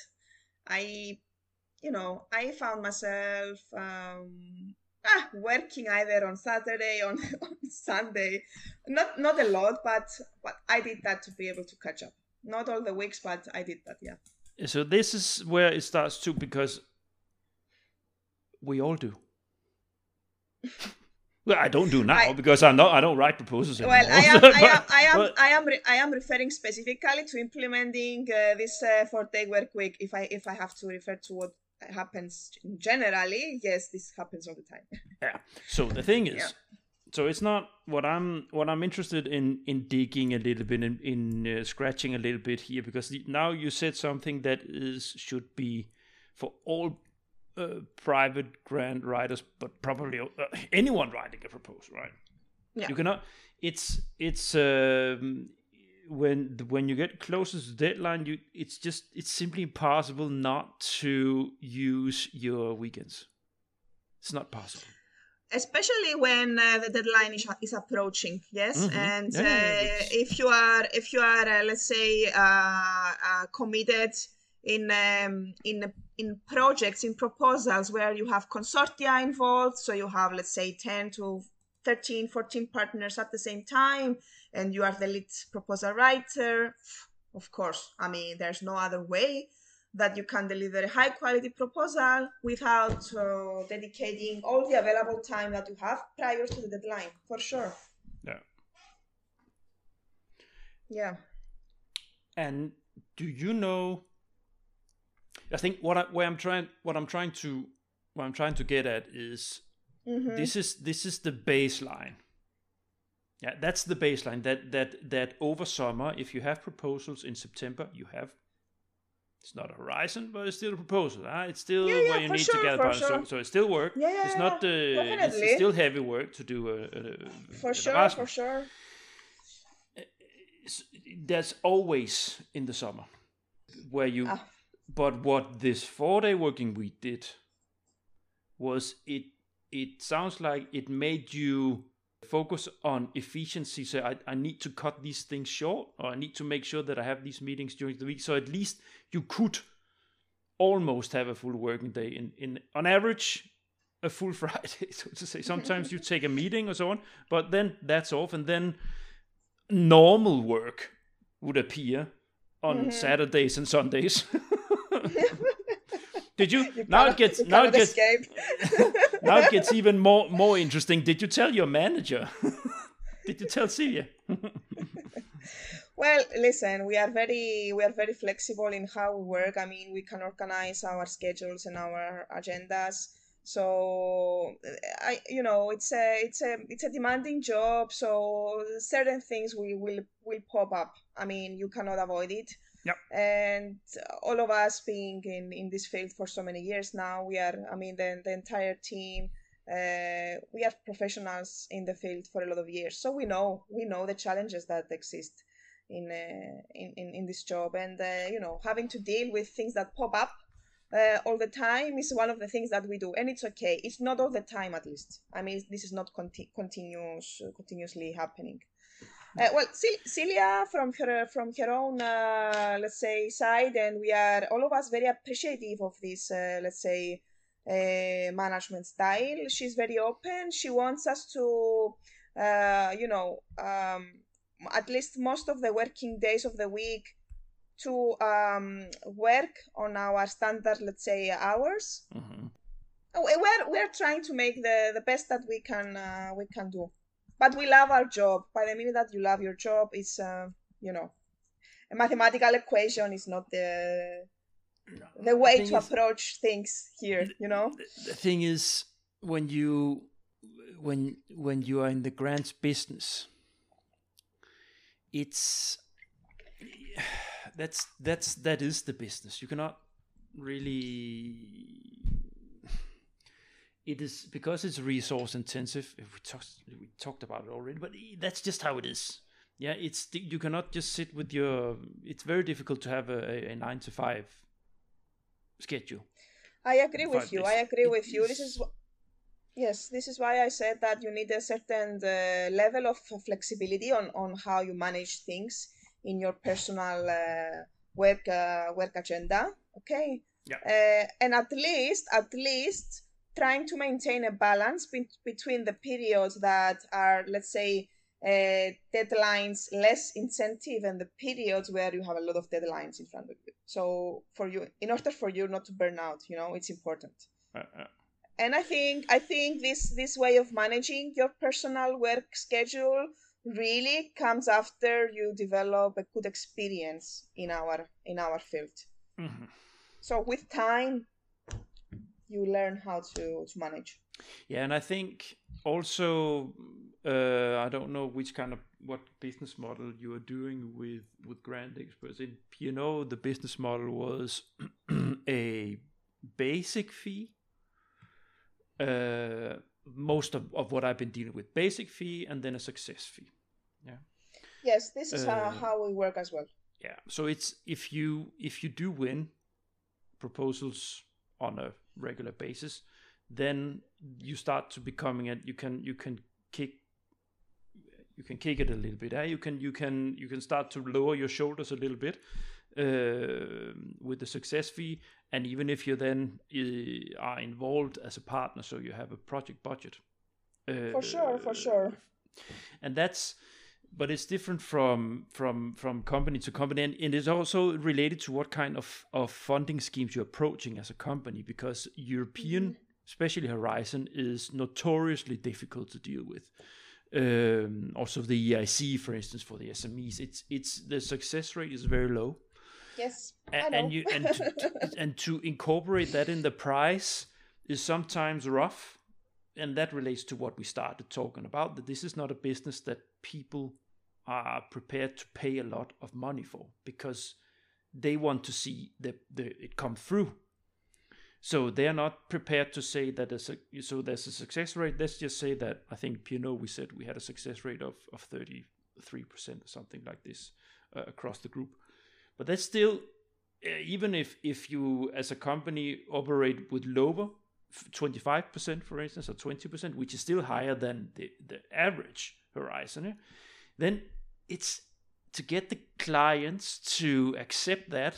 I, you know, I found myself um, ah, working either on Saturday on, (laughs) on Sunday, not not a lot, but but I did that to be able to catch up. Not all the weeks, but I did that. Yeah. So this is where it starts too, because we all do. (laughs) Well, I don't do now I, because I'm not. I don't write proposals anymore. Well, I am. I am. (laughs) I am. But, I am, re- I am referring specifically to implementing uh, this uh, four-day work week. If I if I have to refer to what happens generally, yes, this happens all the time. yeah. So the thing is, yeah. so it's not what I'm what I'm interested in in digging a little bit in in uh, scratching a little bit here because now you said something that is should be for all uh, private grant writers, but probably uh, anyone writing a proposal, right? Yeah. You cannot. It's it's um, when when you get closer to the deadline, you it's just it's simply impossible not to use your weekends. It's not possible. especially when uh, the deadline is, is approaching yes Mhm. and Yeah, yeah, uh, if you are if you are uh, let's say uh, uh, committed in um, in in projects in proposals where you have consortia involved so you have let's say 10 to 13 14 partners at the same time and you are the lead proposal writer of course i mean there's no other way that you can deliver a high quality proposal without uh, dedicating all the available time that you have prior to the deadline for sure Yeah. yeah And do you know? I think what I where I'm trying what I'm trying to what I'm trying to get at is Mhm. this is this is the baseline. Yeah, that's the baseline. That that that over summer, if you have proposals in September, you have. It's not a horizon, but it's still a proposal. Ah, It's still Yeah, yeah, where you need sure, to get for about. So, sure. so it's still work. Yeah, yeah, it's not. Uh, it's, definitely. still heavy work to do a. a, for a sure Erasmus. for sure s- there's always in the summer where you Ah. But what this four day working week did was it it sounds like it made you focus on efficiency so I, I need to cut these things short or i need to make sure that i have these meetings during the week so at least you could almost have a full working day in, in on average a full (laughs) friday so to say sometimes you take a meeting or so on but then that's off and then normal work would appear on Mhm. Saturdays and Sundays. (laughs) (laughs) Did you, you now it gets now it gets (laughs) now it gets even more (laughs) more interesting. Did you tell your manager? Did you tell Celia? Well, listen, we are very we are very flexible in how we work. I mean, we can organize our schedules and our agendas. So I you know, it's a it's a it's a demanding job, so certain things will will will pop up. I mean, you cannot avoid it. Yep. And all of us being in in this field for so many years now, we are I mean, the the entire team uh, we are professionals in the field for a lot of years, so we know we know the challenges that exist in uh, in, in in this job, and uh, you know having to deal with things that pop up uh, all the time is one of the things that we do, and it's okay. It's not all the time, at least. I mean, this is not conti- continuous continuously happening. Uh, well, Cel- Celia, from her from her own, uh, let's say, side, and we are all of us very appreciative of this, uh, let's say, uh, management style. She's very open. She wants us to, uh, you know, um, at least most of the working days of the week to um, work on our standard, let's say, hours. Mhm. We're we're trying to make the the best that we can uh, we can do, but we love our job. By the minute that you love your job, it's uh, you know, a mathematical equation is not the the way thing to is- approach things here. You know. The thing is, when you when when you are in the grants business, it's (sighs) that's that's that is the business. You cannot really. It is because it's resource intensive. We talked we talked about it already, but that's just how it is. Yeah, it's you cannot just sit with your. It's very difficult to have a, a, nine to five schedule. I agree with you. days. I agree It with you. This is- is yes. This is why I said that you need a certain uh, level of flexibility on on how you manage things in your personal uh, work uh, work agenda. Okay. Yeah. Uh, and at least, at least, trying to maintain a balance be- between the periods that are, let's say, uh, deadlines less incentive and the periods where you have a lot of deadlines in front of you. So for you, in order for you not to burn out, you know, it's important. Uh, uh, And I think I think this this way of managing your personal work schedule really comes after you develop a good experience in our in our field. mhm. So with time, you learn how to to manage. Yeah, and I think also uh, I don't know which kind of what business model you are doing with with GrantXperts. In PNO, the business model was (clears throat) a basic fee, uh, most of, of what I've been dealing with basic fee and then a success fee. Yeah. Yes, this is uh, how we work as well. Yeah. So it's if you if you do win proposals on a regular basis, then you start to becoming it. You can you can kick you can kick it a little bit. Eh? You can you can you can start to lower your shoulders a little bit uh, with the success fee, and even if you then uh, are involved as a partner, so you have a project budget. Uh, for sure, for sure. And that's but it's different from from from company to company. And, it is also related to what kind of of funding schemes you're approaching as a company because european mm-hmm. especially horizon is notoriously difficult to deal with. Um, also the eic for instance for the smes it's it's the success rate is very low. Yes and, and you and (laughs) to, and to incorporate that in the price is sometimes rough and that relates to what we started talking about that this is not a business that people are prepared to pay a lot of money for because they want to see the, the it come through. So they are not prepared to say that there's a, so there's a success rate. Let's just say that I think PNO we said we had a success rate of of 33 percent or something like this uh, across the group. But that's still uh, even if if you as a company operate with lower 25% for instance or 20% which is still higher than the, the average horizon then it's to get the clients to accept that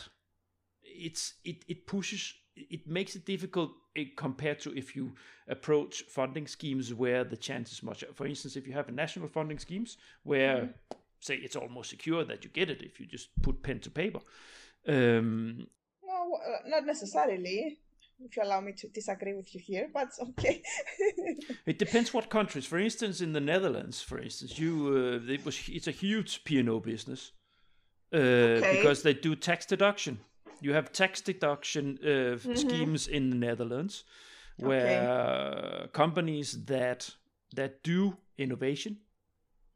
it's it, it pushes it makes it difficult eh, compared to if you approach funding schemes where the chance is much for instance if you have a national funding schemes where mm-hmm. say it's almost secure that you get it if you just put pen to paper um, no not necessarily if you allow me to disagree with you here, but okay. (laughs) it depends what countries. For instance, in the Netherlands, for instance, you uh, it was it's a huge PNO business uh, okay. because they do tax deduction. You have tax deduction uh, mm-hmm. schemes in the Netherlands where okay. companies that that do innovation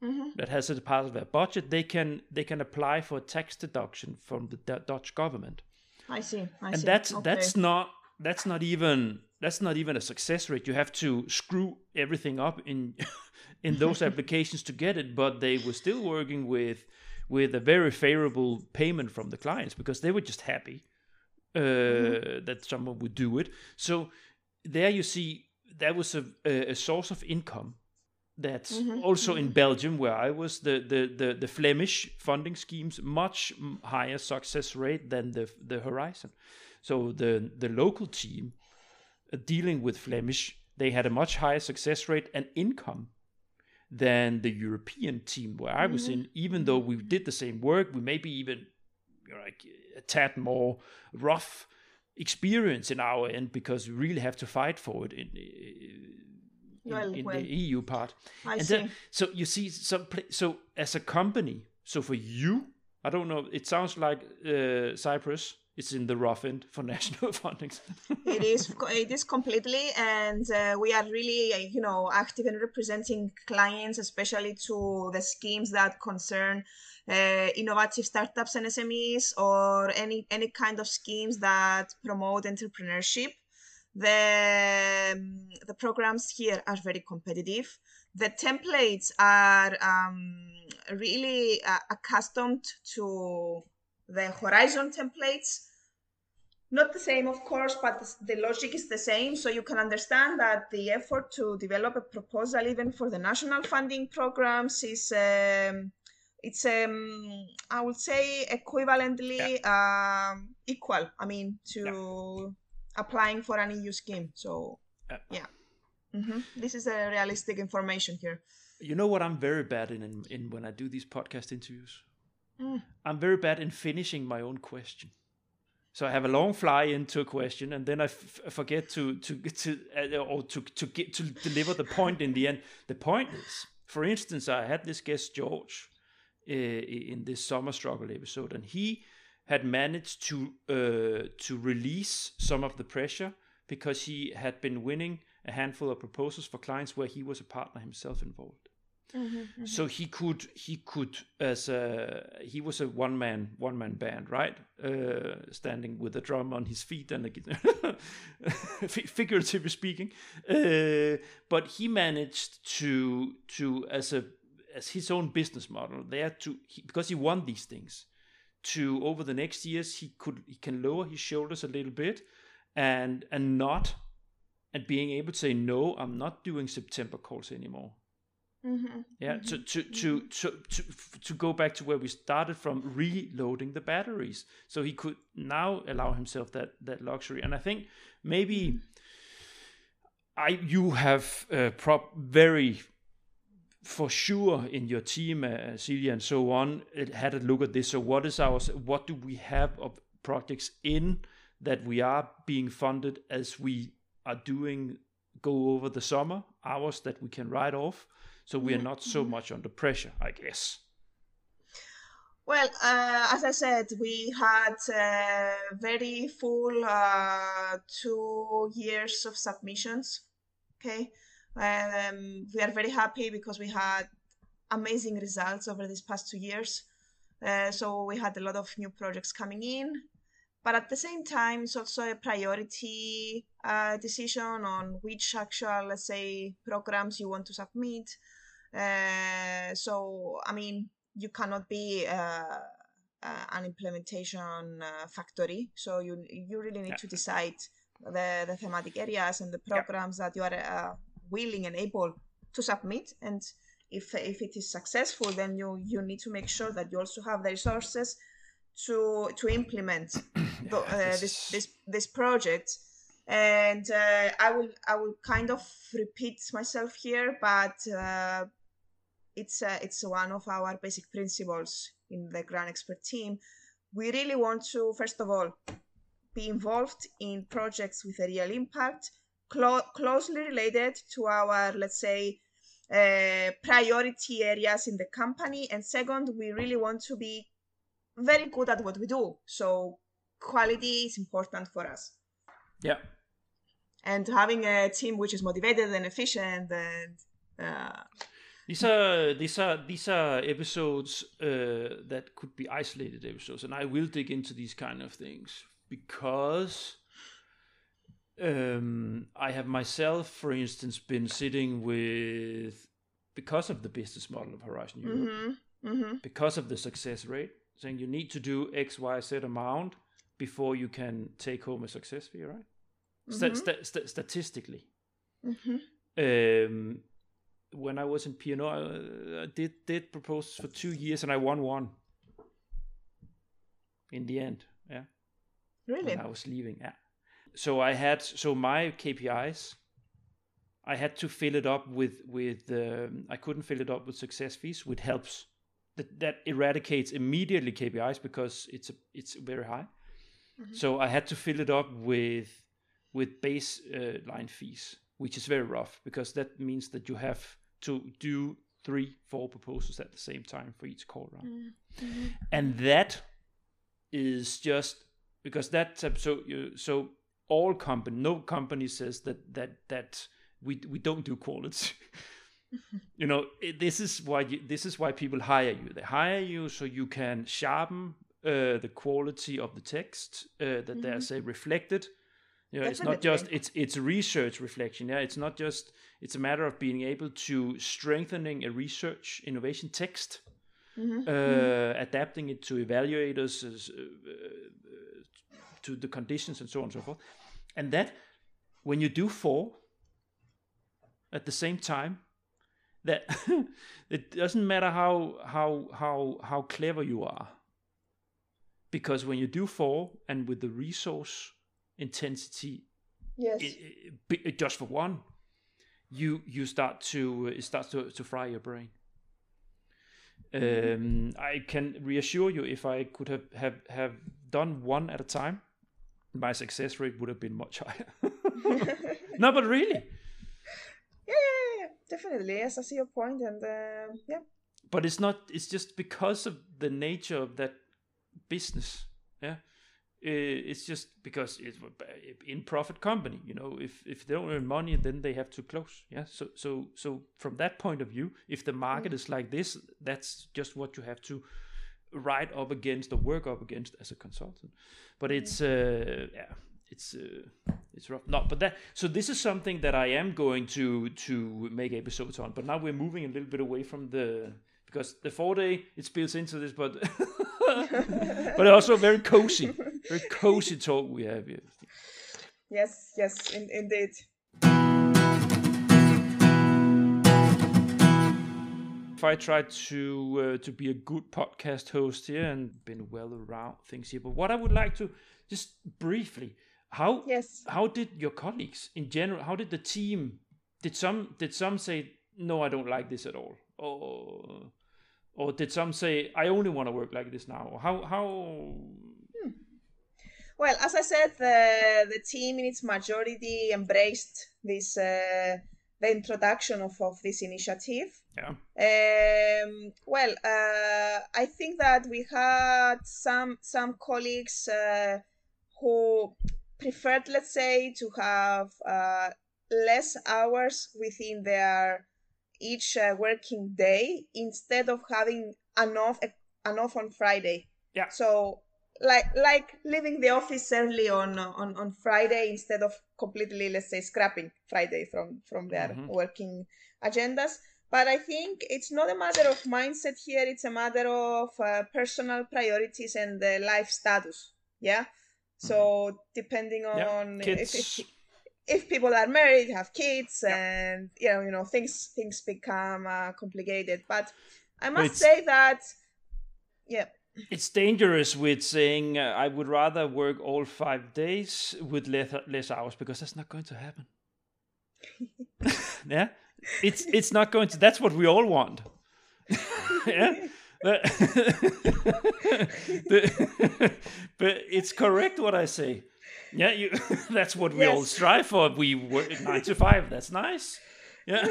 mm-hmm. that has a part of their budget they can they can apply for a tax deduction from the D- Dutch government. I see. I and see. that's okay. that's not that's not even that's not even a success rate. You have to screw everything up in (laughs) in those applications to get it, but they were still working with with a very favorable payment from the clients because they were just happy uh, mm-hmm. that someone would do it. So there you see that was a, a source of income that's mm-hmm. also in mm-hmm. Belgium, where I was, the, the, the, the, Flemish funding schemes much higher success rate than the the Horizon. So the the local team uh, dealing with Flemish, they had a much higher success rate and income than the European team where I was mm-hmm. in. Even though we did the same work, we maybe even you know, like a tad more rough experience in our end because we really have to fight for it in. In, in the EU part, I and see. Then, so you see, some so as a company, so for you, I don't know. It sounds like uh, Cyprus it's in the rough end for (laughs) national funding. it is. It is completely, and uh, we are really, uh, you know, active in representing clients, especially to the schemes that concern uh, innovative startups and SMEs, or any any kind of schemes that promote entrepreneurship. The um, the programs here are very competitive. The templates are um, really uh, accustomed to the horizon templates not the same of course but the logic is the same so you can understand that the effort to develop a proposal even for the national funding programs is um, it's um, i would say equivalently yeah. um, equal i mean to yeah. applying for an eu scheme so yeah, yeah. Mm-hmm. this is a realistic information here you know what i'm very bad in, in, in when i do these podcast interviews Mm. I'm very bad in finishing my own question. So I have a long fly into a question, and then I f- forget to to to uh, or to to get to deliver the point in the end. The point is, for instance, I had this guest George uh, in this summer struggle episode, and he had managed to uh, to release some of the pressure because he had been winning a handful of proposals for clients where he was a partner himself involved. Mm-hmm, so he could he could as a he was a one man one man band right? Uh, standing with a drum on his feet and a guitar (laughs) figuratively speaking. Uh, but he managed to to as a as his own business model there to he, because he won these things to over the next years he could he can lower his shoulders a little bit and and not and being able to say no i'm not doing september calls anymore mm-hmm, yeah to, to, to to to to go back to where we started from reloading the batteries. So he could now allow himself that that luxury. And i think maybe i you have uh, prop very for sure in your team uh, Celia and so on it had a look at this. So what is our what do we have of projects in that we are being funded as we are doing go over the summer hours that we can write off so we are not so much under pressure i guess Well, uh, as I said, we had uh, very full uh, two years of submissions. Okay, um, we are very happy because we had amazing results over these past two years. Uh, so we had a lot of new projects coming in, but at the same time, it's also a priority uh, decision on which actual, let's say, programs you want to submit. Uh, so, I mean, you cannot be uh, uh, an implementation uh, factory. So you you really need Yeah. to decide the, the thematic areas and the programs that you are uh, willing and able to submit. And if if it is successful, then you you need to make sure that you also have the resources to to implement (clears throat) the, uh, this this this this project. And uh, I will I will kind of repeat myself here, but uh, it's uh, it's one of our basic principles in the GrantXpert team. We really want to first of all be involved in projects with a real impact, clo- closely related to our let's say uh, priority areas in the company, and second, we really want to be very good at what we do. So quality is important for us, yeah and having a team which is motivated and efficient and uh, These are these are these are episodes uh, that could be isolated episodes, and I will dig into these kind of things because um, I have myself, for instance, been sitting with because of the business model of Horizon Europe, mhm, mhm. because of the success rate, saying you need to do X, Y, Z amount before you can take home a success fee, right? Mhm. sta- sta- statistically, Mhm. um, when I was in PNO, I, I did did propose for two years and I won one. In the end, yeah, Really? when I was leaving, yeah. So I had so my KPIs, I had to fill it up with with um, I couldn't fill it up with success fees, which helps that that eradicates immediately KPIs because it's a, it's very high. So I had to fill it up with with base uh, line fees, which is very rough because that means that you have to do three, four proposals at the same time for each call round, and that is just because that so you so all company no company says that that that we we don't do quality. (laughs) you know it, this is why you, this is why people hire you. They hire you so you can sharpen uh, the quality of the text uh, that they're say reflected. Know, it's not just it's it's research reflection. Yeah, it's not just it's a matter of being able to strengthening a research innovation text, Mhm. uh, adapting it to evaluators, as, uh, uh, to the conditions and so on and so forth, and that when you do four at the same time, that (laughs) it doesn't matter how how how how clever you are, because when you do four and with the resource intensity Yes. it, it, it- just for one, you you start to it starts to, to fry your brain. Um, I can reassure you, if I could have, have have done one at a time, my success rate would have been much higher. (laughs) no, but really, (laughs) Yeah, yeah, yeah, definitely. Yes, I see your point, and uh, yeah, but it's not. It's just because of the nature of that business. Yeah, Uh, it's just because it's in profit company. You know, if if they don't earn money, then they have to close. Yeah. So so so from that point of view, if the market is like this, that's just what you have to ride up against or work up against as a consultant. But it's uh, yeah, it's uh, it's rough. No, but that so this is something that I am going to to make episodes on. But now we're moving a little bit away from the because the four day it spills into this, but (laughs) but also very cozy, very cozy talk we have here. Yes, yes, in, indeed. If I try to uh, to be a good podcast host here and been well around things here, but what I would like to just briefly, how yes, how did your colleagues in general? How did the team? Did some did some say no, I don't like this at all, or or did some say i only want to work like this now how how. Well as i said the the team in its majority embraced this uh, the introduction of, of this initiative yeah um, well uh, i think that we had some some colleagues uh, who preferred let's say to have uh, less hours within their each uh, working day instead of having an off an off on Friday. Yeah. So like like leaving the office early on on on Friday instead of completely let's say scrapping Friday from from their mm-hmm. working agendas. But I think it's not a matter of mindset here. It's a matter of uh, personal priorities and the life status. Yeah. So mm-hmm. depending on if, if, if people are married, have kids, and you know, you know, things things become uh, complicated. But I must say that, yeah, it's dangerous with saying uh, I would rather work all five days with less less hours because that's not going to happen. (laughs) yeah, it's it's not going to. That's what we all want. (laughs) yeah. (laughs) but, but it's correct what I say. Yeah, you, that's what we yes. all strive for. We work nine to five. That's nice. Yeah.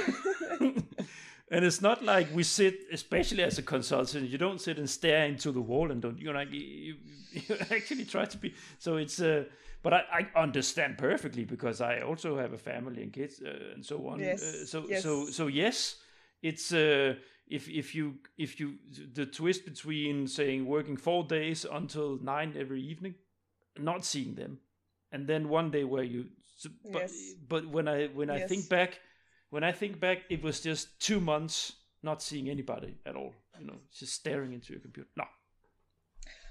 And it's not like we sit, especially as a consultant, you don't sit and stare into the wall and don't, you know, like, you, you (laughs) actually try to be. So it's, uh, but I, I understand perfectly because I also have a family and kids uh, and so on. Yes. Uh, so, yes. so, so yes, it's, uh, if, if you, if you, the twist between saying working four days until nine every evening, not seeing them and then one day where you but yes. but when i when yes. i think back when i think back it was just two months not seeing anybody at all you know just staring into your computer. No.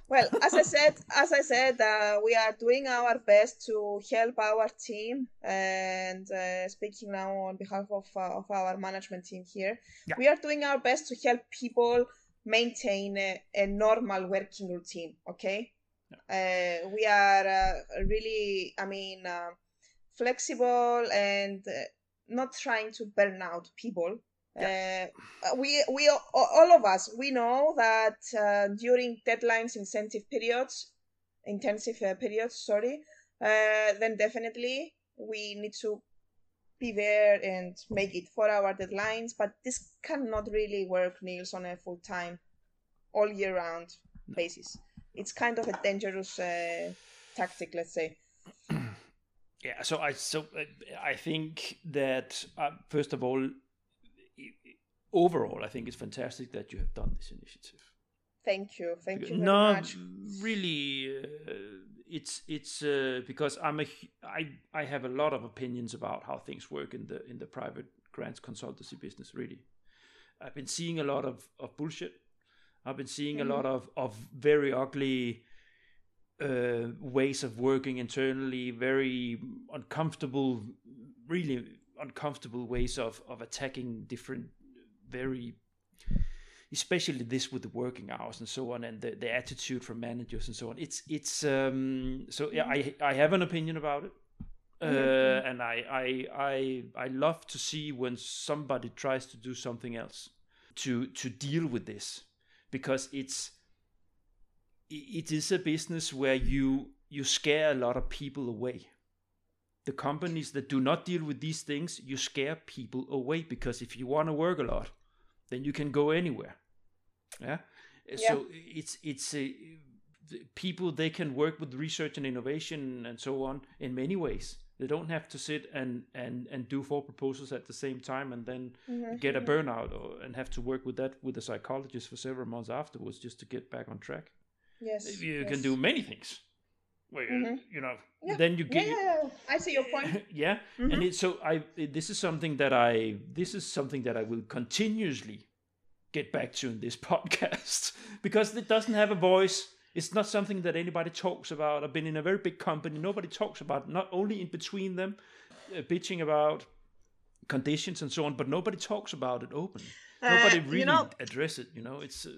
Well (laughs) as i said as i said uh, we are doing our best to help our team and uh, speaking now on behalf of, uh, of our management team here. Yeah. we are doing our best to help people maintain a, a normal working routine okay? Uh, we are uh, really, I mean, uh, flexible and uh, not trying to burn out people. Yeah. Uh, we we all of us we know that uh, during deadlines, incentive periods, intensive periods, sorry, then definitely we need to be there and make it for our deadlines. But this cannot really work, Niels, on a full time, all year round basis it's kind of a dangerous uh, tactic, let's say. Yeah, so I so uh, I think that uh, first of all, overall, I think it's fantastic that you have done this initiative. Thank you, thank you no, much. really, uh, it's it's uh, because I'm a I I have a lot of opinions about how things work in the in the private grants consultancy business. Really, I've been seeing a lot of of bullshit I've been seeing mm-hmm. a lot of of very ugly uh, ways of working internally, very uncomfortable, really uncomfortable ways of of attacking different, very, especially this with the working hours and so on, and the, the attitude from managers and so on. It's it's um so yeah, I I have an opinion about it. Uh, mm-hmm. and I, I I I love to see when somebody tries to do something else to to deal with this because it's it is a business where you you scare a lot of people away the companies that do not deal with these things you scare people away because if you want to work a lot then you can go anywhere yeah, yeah. so it's it's a people they can work with research and innovation and so on in many ways. They don't have to sit and and and do four proposals at the same time and then Mm-hmm. get a burnout or and have to work with that with a psychologist for several months afterwards just to get back on track. Yes. You yes. can do many things. You- Mhm. you know, Yeah, then you get yeah. I see your point. (laughs) yeah Mhm. and it, so i this is something that i this is something that i will continuously get back to in this (laughs) podcast because it doesn't have a voice it's not something that anybody talks about i've been in a very big company nobody talks about not only in between them uh, bitching about conditions and so on but nobody talks about it open nobody Uh, you really know- address it you know it's uh,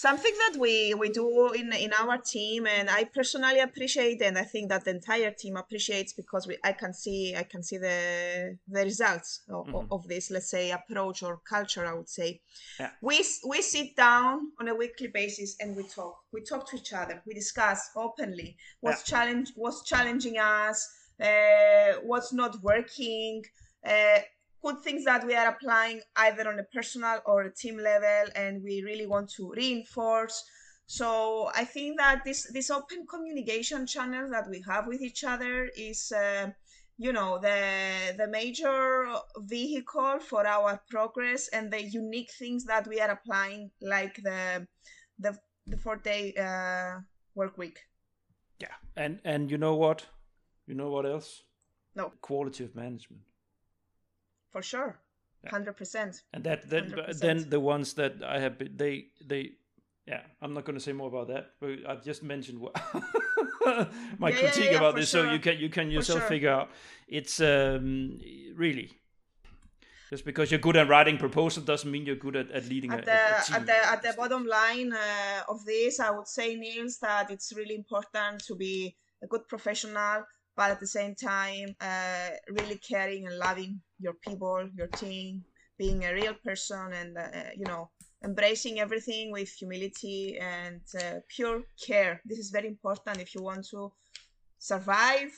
Something that we, we do in, in our team, and I personally appreciate, and I think that the entire team appreciates because we I can see I can see the the results of, Mhm. of this let's say approach or culture I would say. Yeah. We we sit down on a weekly basis and we talk. We talk to each other. We discuss openly what's challenge what's challenging us, uh, what's not working. Uh, good things that we are applying either on a personal or a team level and we really want to reinforce. So i think that this this open communication channel that we have with each other is uh, you know the the major vehicle for our progress and the unique things that we are applying like the the, the four day uh, work week. Yeah. And and you know what? You know what else? No. quality of management for sure Yeah. 100% and that then 100%. then the ones that I have been, they they yeah I'm not going to say more about that but I've just mentioned what (laughs) my Yeah, critique yeah, about this so you can you can yourself sure. figure out it's um really just because you're good at writing proposal doesn't mean you're good at, at leading a, at a- the a team. at the at the bottom line uh, of this i would say niels that it's really important to be a good professional but at the same time uh, really caring and loving your people your team being a real person and uh, you know embracing everything with humility and uh, pure care this is very important if you want to survive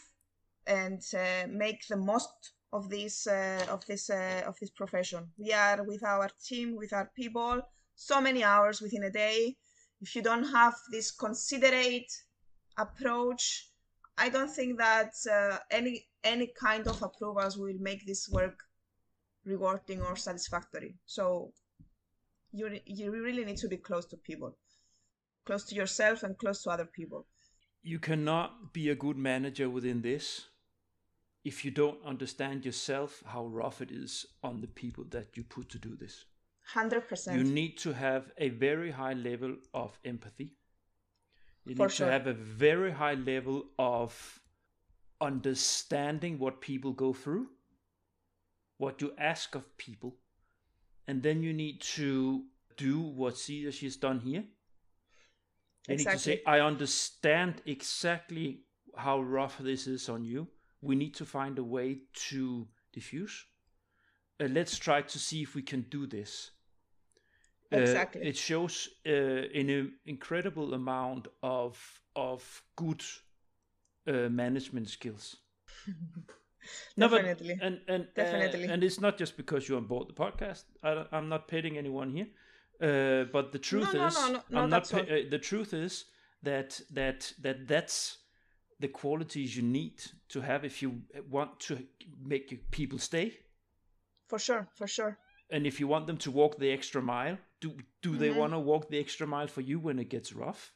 and uh, make the most of this uh, of this uh, of this profession. We are with our team, with our people, so many hours within a day. If you don't have this considerate approach, I don't think that uh, any any kind of approvals will make this work rewarding or satisfactory. So you you really need to be close to people, close to yourself and close to other people. you cannot be a good manager within this if you don't understand yourself how rough it is on the people that you put to do this Hundred percent. you need to have a very high level of empathy you For need sure. to have a very high level of understanding what people go through what you ask of people and then you need to do what she she's done here. You need to say i understand exactly how rough this is on you. We need to find a way to diffuse. Uh, let's try to see if we can do this. Uh, Exactly. it shows uh, an incredible amount of of good uh, management skills (laughs) No, but- Definitely. and and uh, Definitely. and it's not just because you're on board the podcast. I, I'm not pitting anyone here, uh, but the truth no, is, no, no, I'm not. pi- uh, the truth is that that that that's the qualities you need to have if you want to make your people stay, For sure, for sure. and if you want them to walk the extra mile. Do do they Mhm. want to walk the extra mile for you when it gets rough,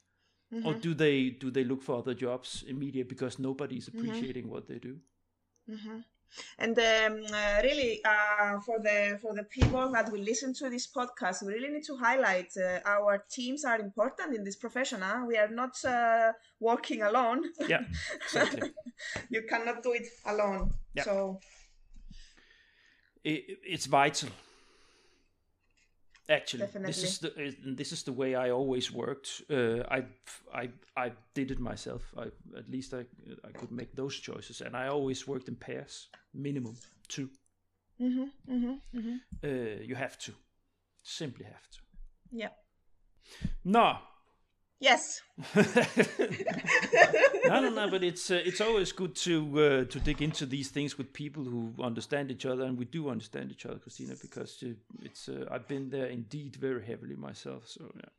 or Mhm, do they do they look for other jobs immediate because nobody's Mm-hmm. appreciating what they do? mhm. And um, uh, really, uh, for the for the people that will listen to this podcast, we really need to highlight uh, our teams are important in this profession. Huh? We are not uh, working alone. Yeah, exactly. (laughs) you cannot do it alone. Yeah. So it, it's vital actually this is the this is the way i always worked. Uh, i i i did it myself. I at least i i could make those choices. And i always worked in pairs minimum two. Mm-hmm, hmm hmm uh, you have to. Simply have to. Yeah. no Yes. (laughs) no, no, no. But it's uh, it's always good to uh, to dig into these things with people who understand each other, and we do understand each other, Christina, because uh, it's uh, I've been there indeed very heavily myself. So yeah.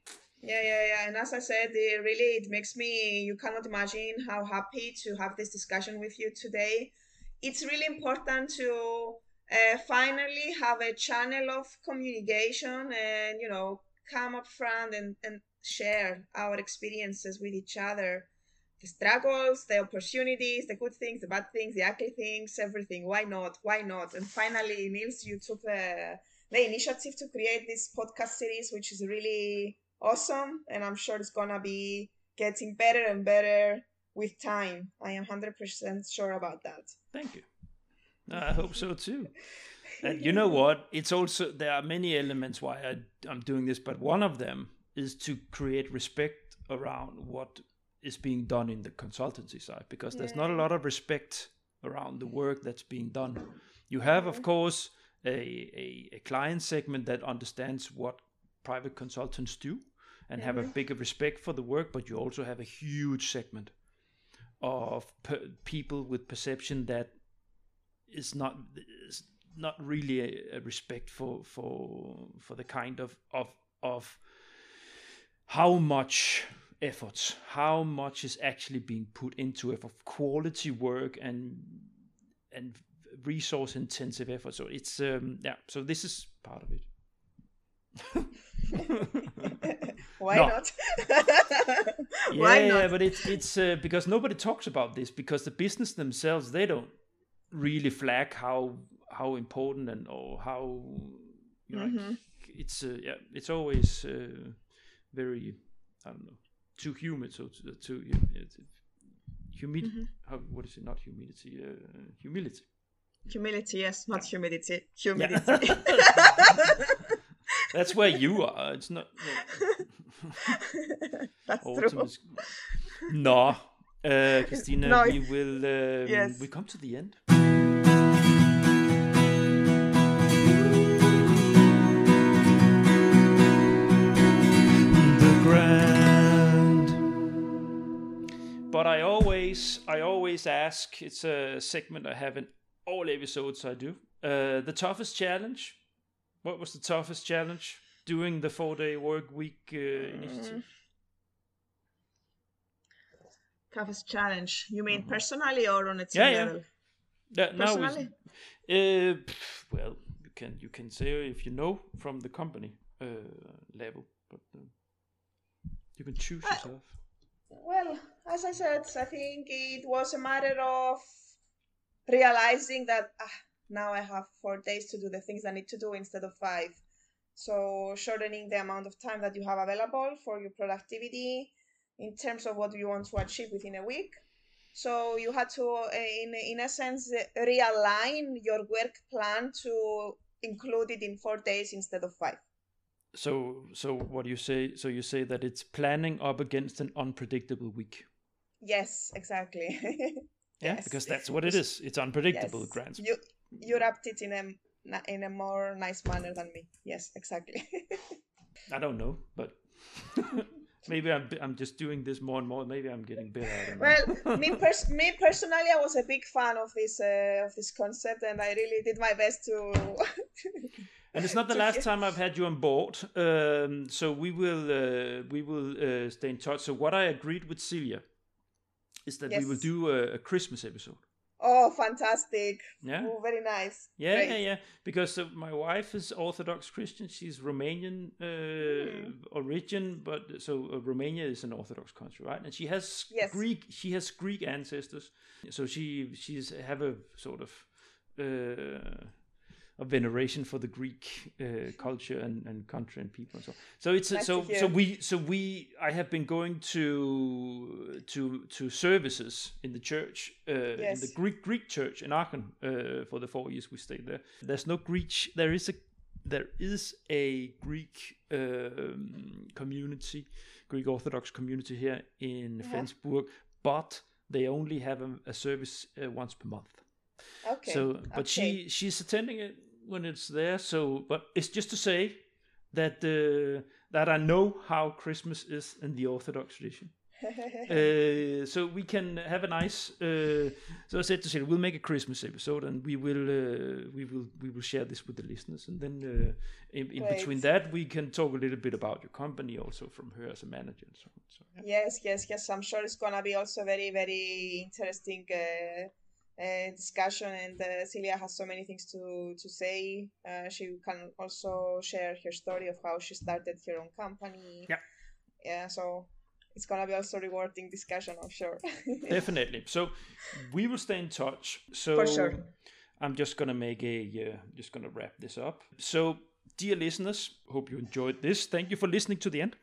Yeah, yeah, yeah. And as I said, it really it makes me you cannot imagine how happy to have this discussion with you today. It's really important to uh, finally have a channel of communication and you know come up front and, and share our experiences with each other the struggles the opportunities the good things the bad things the ugly things everything. Why not? Why not? And finally niels you took the, the initiative to create this podcast series which is really awesome and i'm sure it's gonna be getting better and better with time. I am 100% sure about that. Thank you. I hope so too. And you (laughs) know what? It's also there are many elements why I, I'm doing this, but one of them is to create respect around what is being done in the consultancy side because yeah. there's not a lot of respect around the work that's being done. You have, of course, a, a, a client segment that understands what private consultants do and have a bigger respect for the work, but you also have a huge segment of per- people with perception that is not is not really a, a, respect for for for the kind of of of how much efforts how much is actually being put into it of quality work and and resource intensive effort so it's um yeah so this is part of it (laughs) why no. not (laughs) why yeah, not? but it's it's uh, because nobody talks about this because the business themselves they don't really flag how how important and or how you know, mm-hmm. it's uh, yeah it's always uh, very I don't know too humid so to, to humid mm-hmm. how what is it not humidity uh, humility humility yes not yeah. humidity humidity yeah. (laughs) that's where you are it's not no. (laughs) that's true. Is, (laughs) no uh, Christina, no, we will um, yes. we come to the end. But I always, I always ask. It's a segment I have in all episodes I do. Uh, the toughest challenge. What was the toughest challenge doing the four-day work week uh, initiative? toughest challenge? You mean mm-hmm. personally or on a team yeah, level? Yeah, personally. Uh, well, you can you can say if you know from the company uh, level, but uh, you can choose yourself. Well, as I said, I think it was a matter of realizing that ah, now I have four days to do the things I need to do instead of five. So shortening the amount of time that you have available for your productivity, in terms of what you want to achieve within a week. So you had to, in in essence, realign your work plan to include it in four days instead of five. So, so what do you say? So you say that it's planning up against an unpredictable week. Yes, exactly. (laughs) yeah, yes. because that's what it is. It's unpredictable, yes. Grant. You you wrapped it in a in a more nice manner than me. Yes, exactly. (laughs) I don't know, but (laughs) Maybe I'm I'm just doing this more and more. Maybe I'm getting better. well, me pers- me personally, I was a big fan of this uh, of this concept, and I really did my best to. And it's not the (laughs) last time I've had you on board. Um, so we will uh, we will uh, stay in touch. So what I agreed with Celia is that yes. we will do a, a Christmas episode. Oh, fantastic! Yeah, oh, very nice. Yeah, Great. yeah, yeah. Because uh, my wife is Orthodox Christian. She's Romanian uh, mm. origin, but so uh, Romania is an Orthodox country, right? And she has yes. Greek. She has Greek ancestors, so she she's have a sort of uh, a veneration for the Greek uh, culture and, and country and people and so. So it's nice so so we so we I have been going to to to services in the church uh, yes. in the Greek Greek church in Aachen uh, for the four years we stayed there. There's no Greek. There is a there is a Greek um, community, Greek Orthodox community here in uh-huh. Flensburg, but they only have a, a service uh, once per month. Okay. So, but okay. she she's attending it when it's there. So, but it's just to say that uh, that I know how Christmas is in the Orthodox tradition. (laughs) uh, so we can have a nice. Uh, so I said to say we'll make a Christmas episode, and we will uh, we will we will share this with the listeners, and then uh, in, in between that we can talk a little bit about your company, also from her as a manager and so on. So, yeah. Yes, yes, yes. I'm sure it's gonna be also very very interesting. Uh, uh, discussion and uh, Celia has so many things to to say. Uh, she can also share her story of how she started her own company. Yeah. Yeah. So it's gonna be also rewarding discussion, I'm sure. (laughs) Definitely. So we will stay in touch. So For sure. I'm just gonna make a uh, just gonna wrap this up. So dear listeners, hope you enjoyed this. Thank you for listening to the end.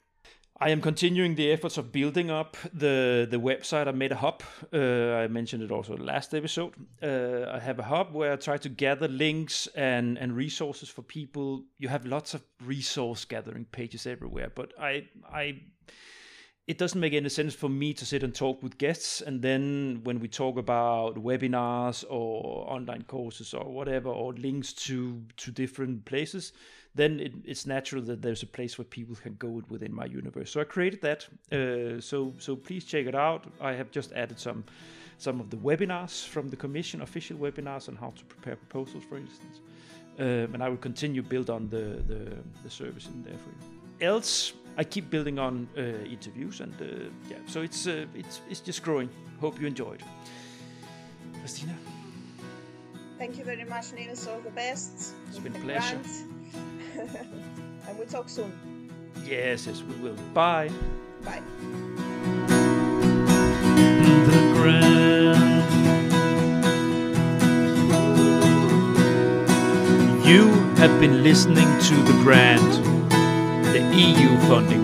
I am continuing the efforts of building up the the website. I made a hub. Uh, I mentioned it also last episode. Uh, I have a hub where I try to gather links and and resources for people. You have lots of resource gathering pages everywhere, but I I it doesn't make any sense for me to sit and talk with guests and then when we talk about webinars or online courses or whatever or links to to different places then it, it's natural that there's a place where people can go within my universe so i created that uh, so so please check it out i have just added some some of the webinars from the commission official webinars on how to prepare proposals for instance um, and i will continue build on the, the the service in there for you else I keep building on uh, interviews, and uh, yeah, so it's uh, it's it's just growing. Hope you enjoyed, Christina. Thank you very much, Niels. All the best. It's been a pleasure. (laughs) and we'll talk soon. Yes, yes, we will. Bye. Bye. The Grant. You have been listening to The Grant the EU funding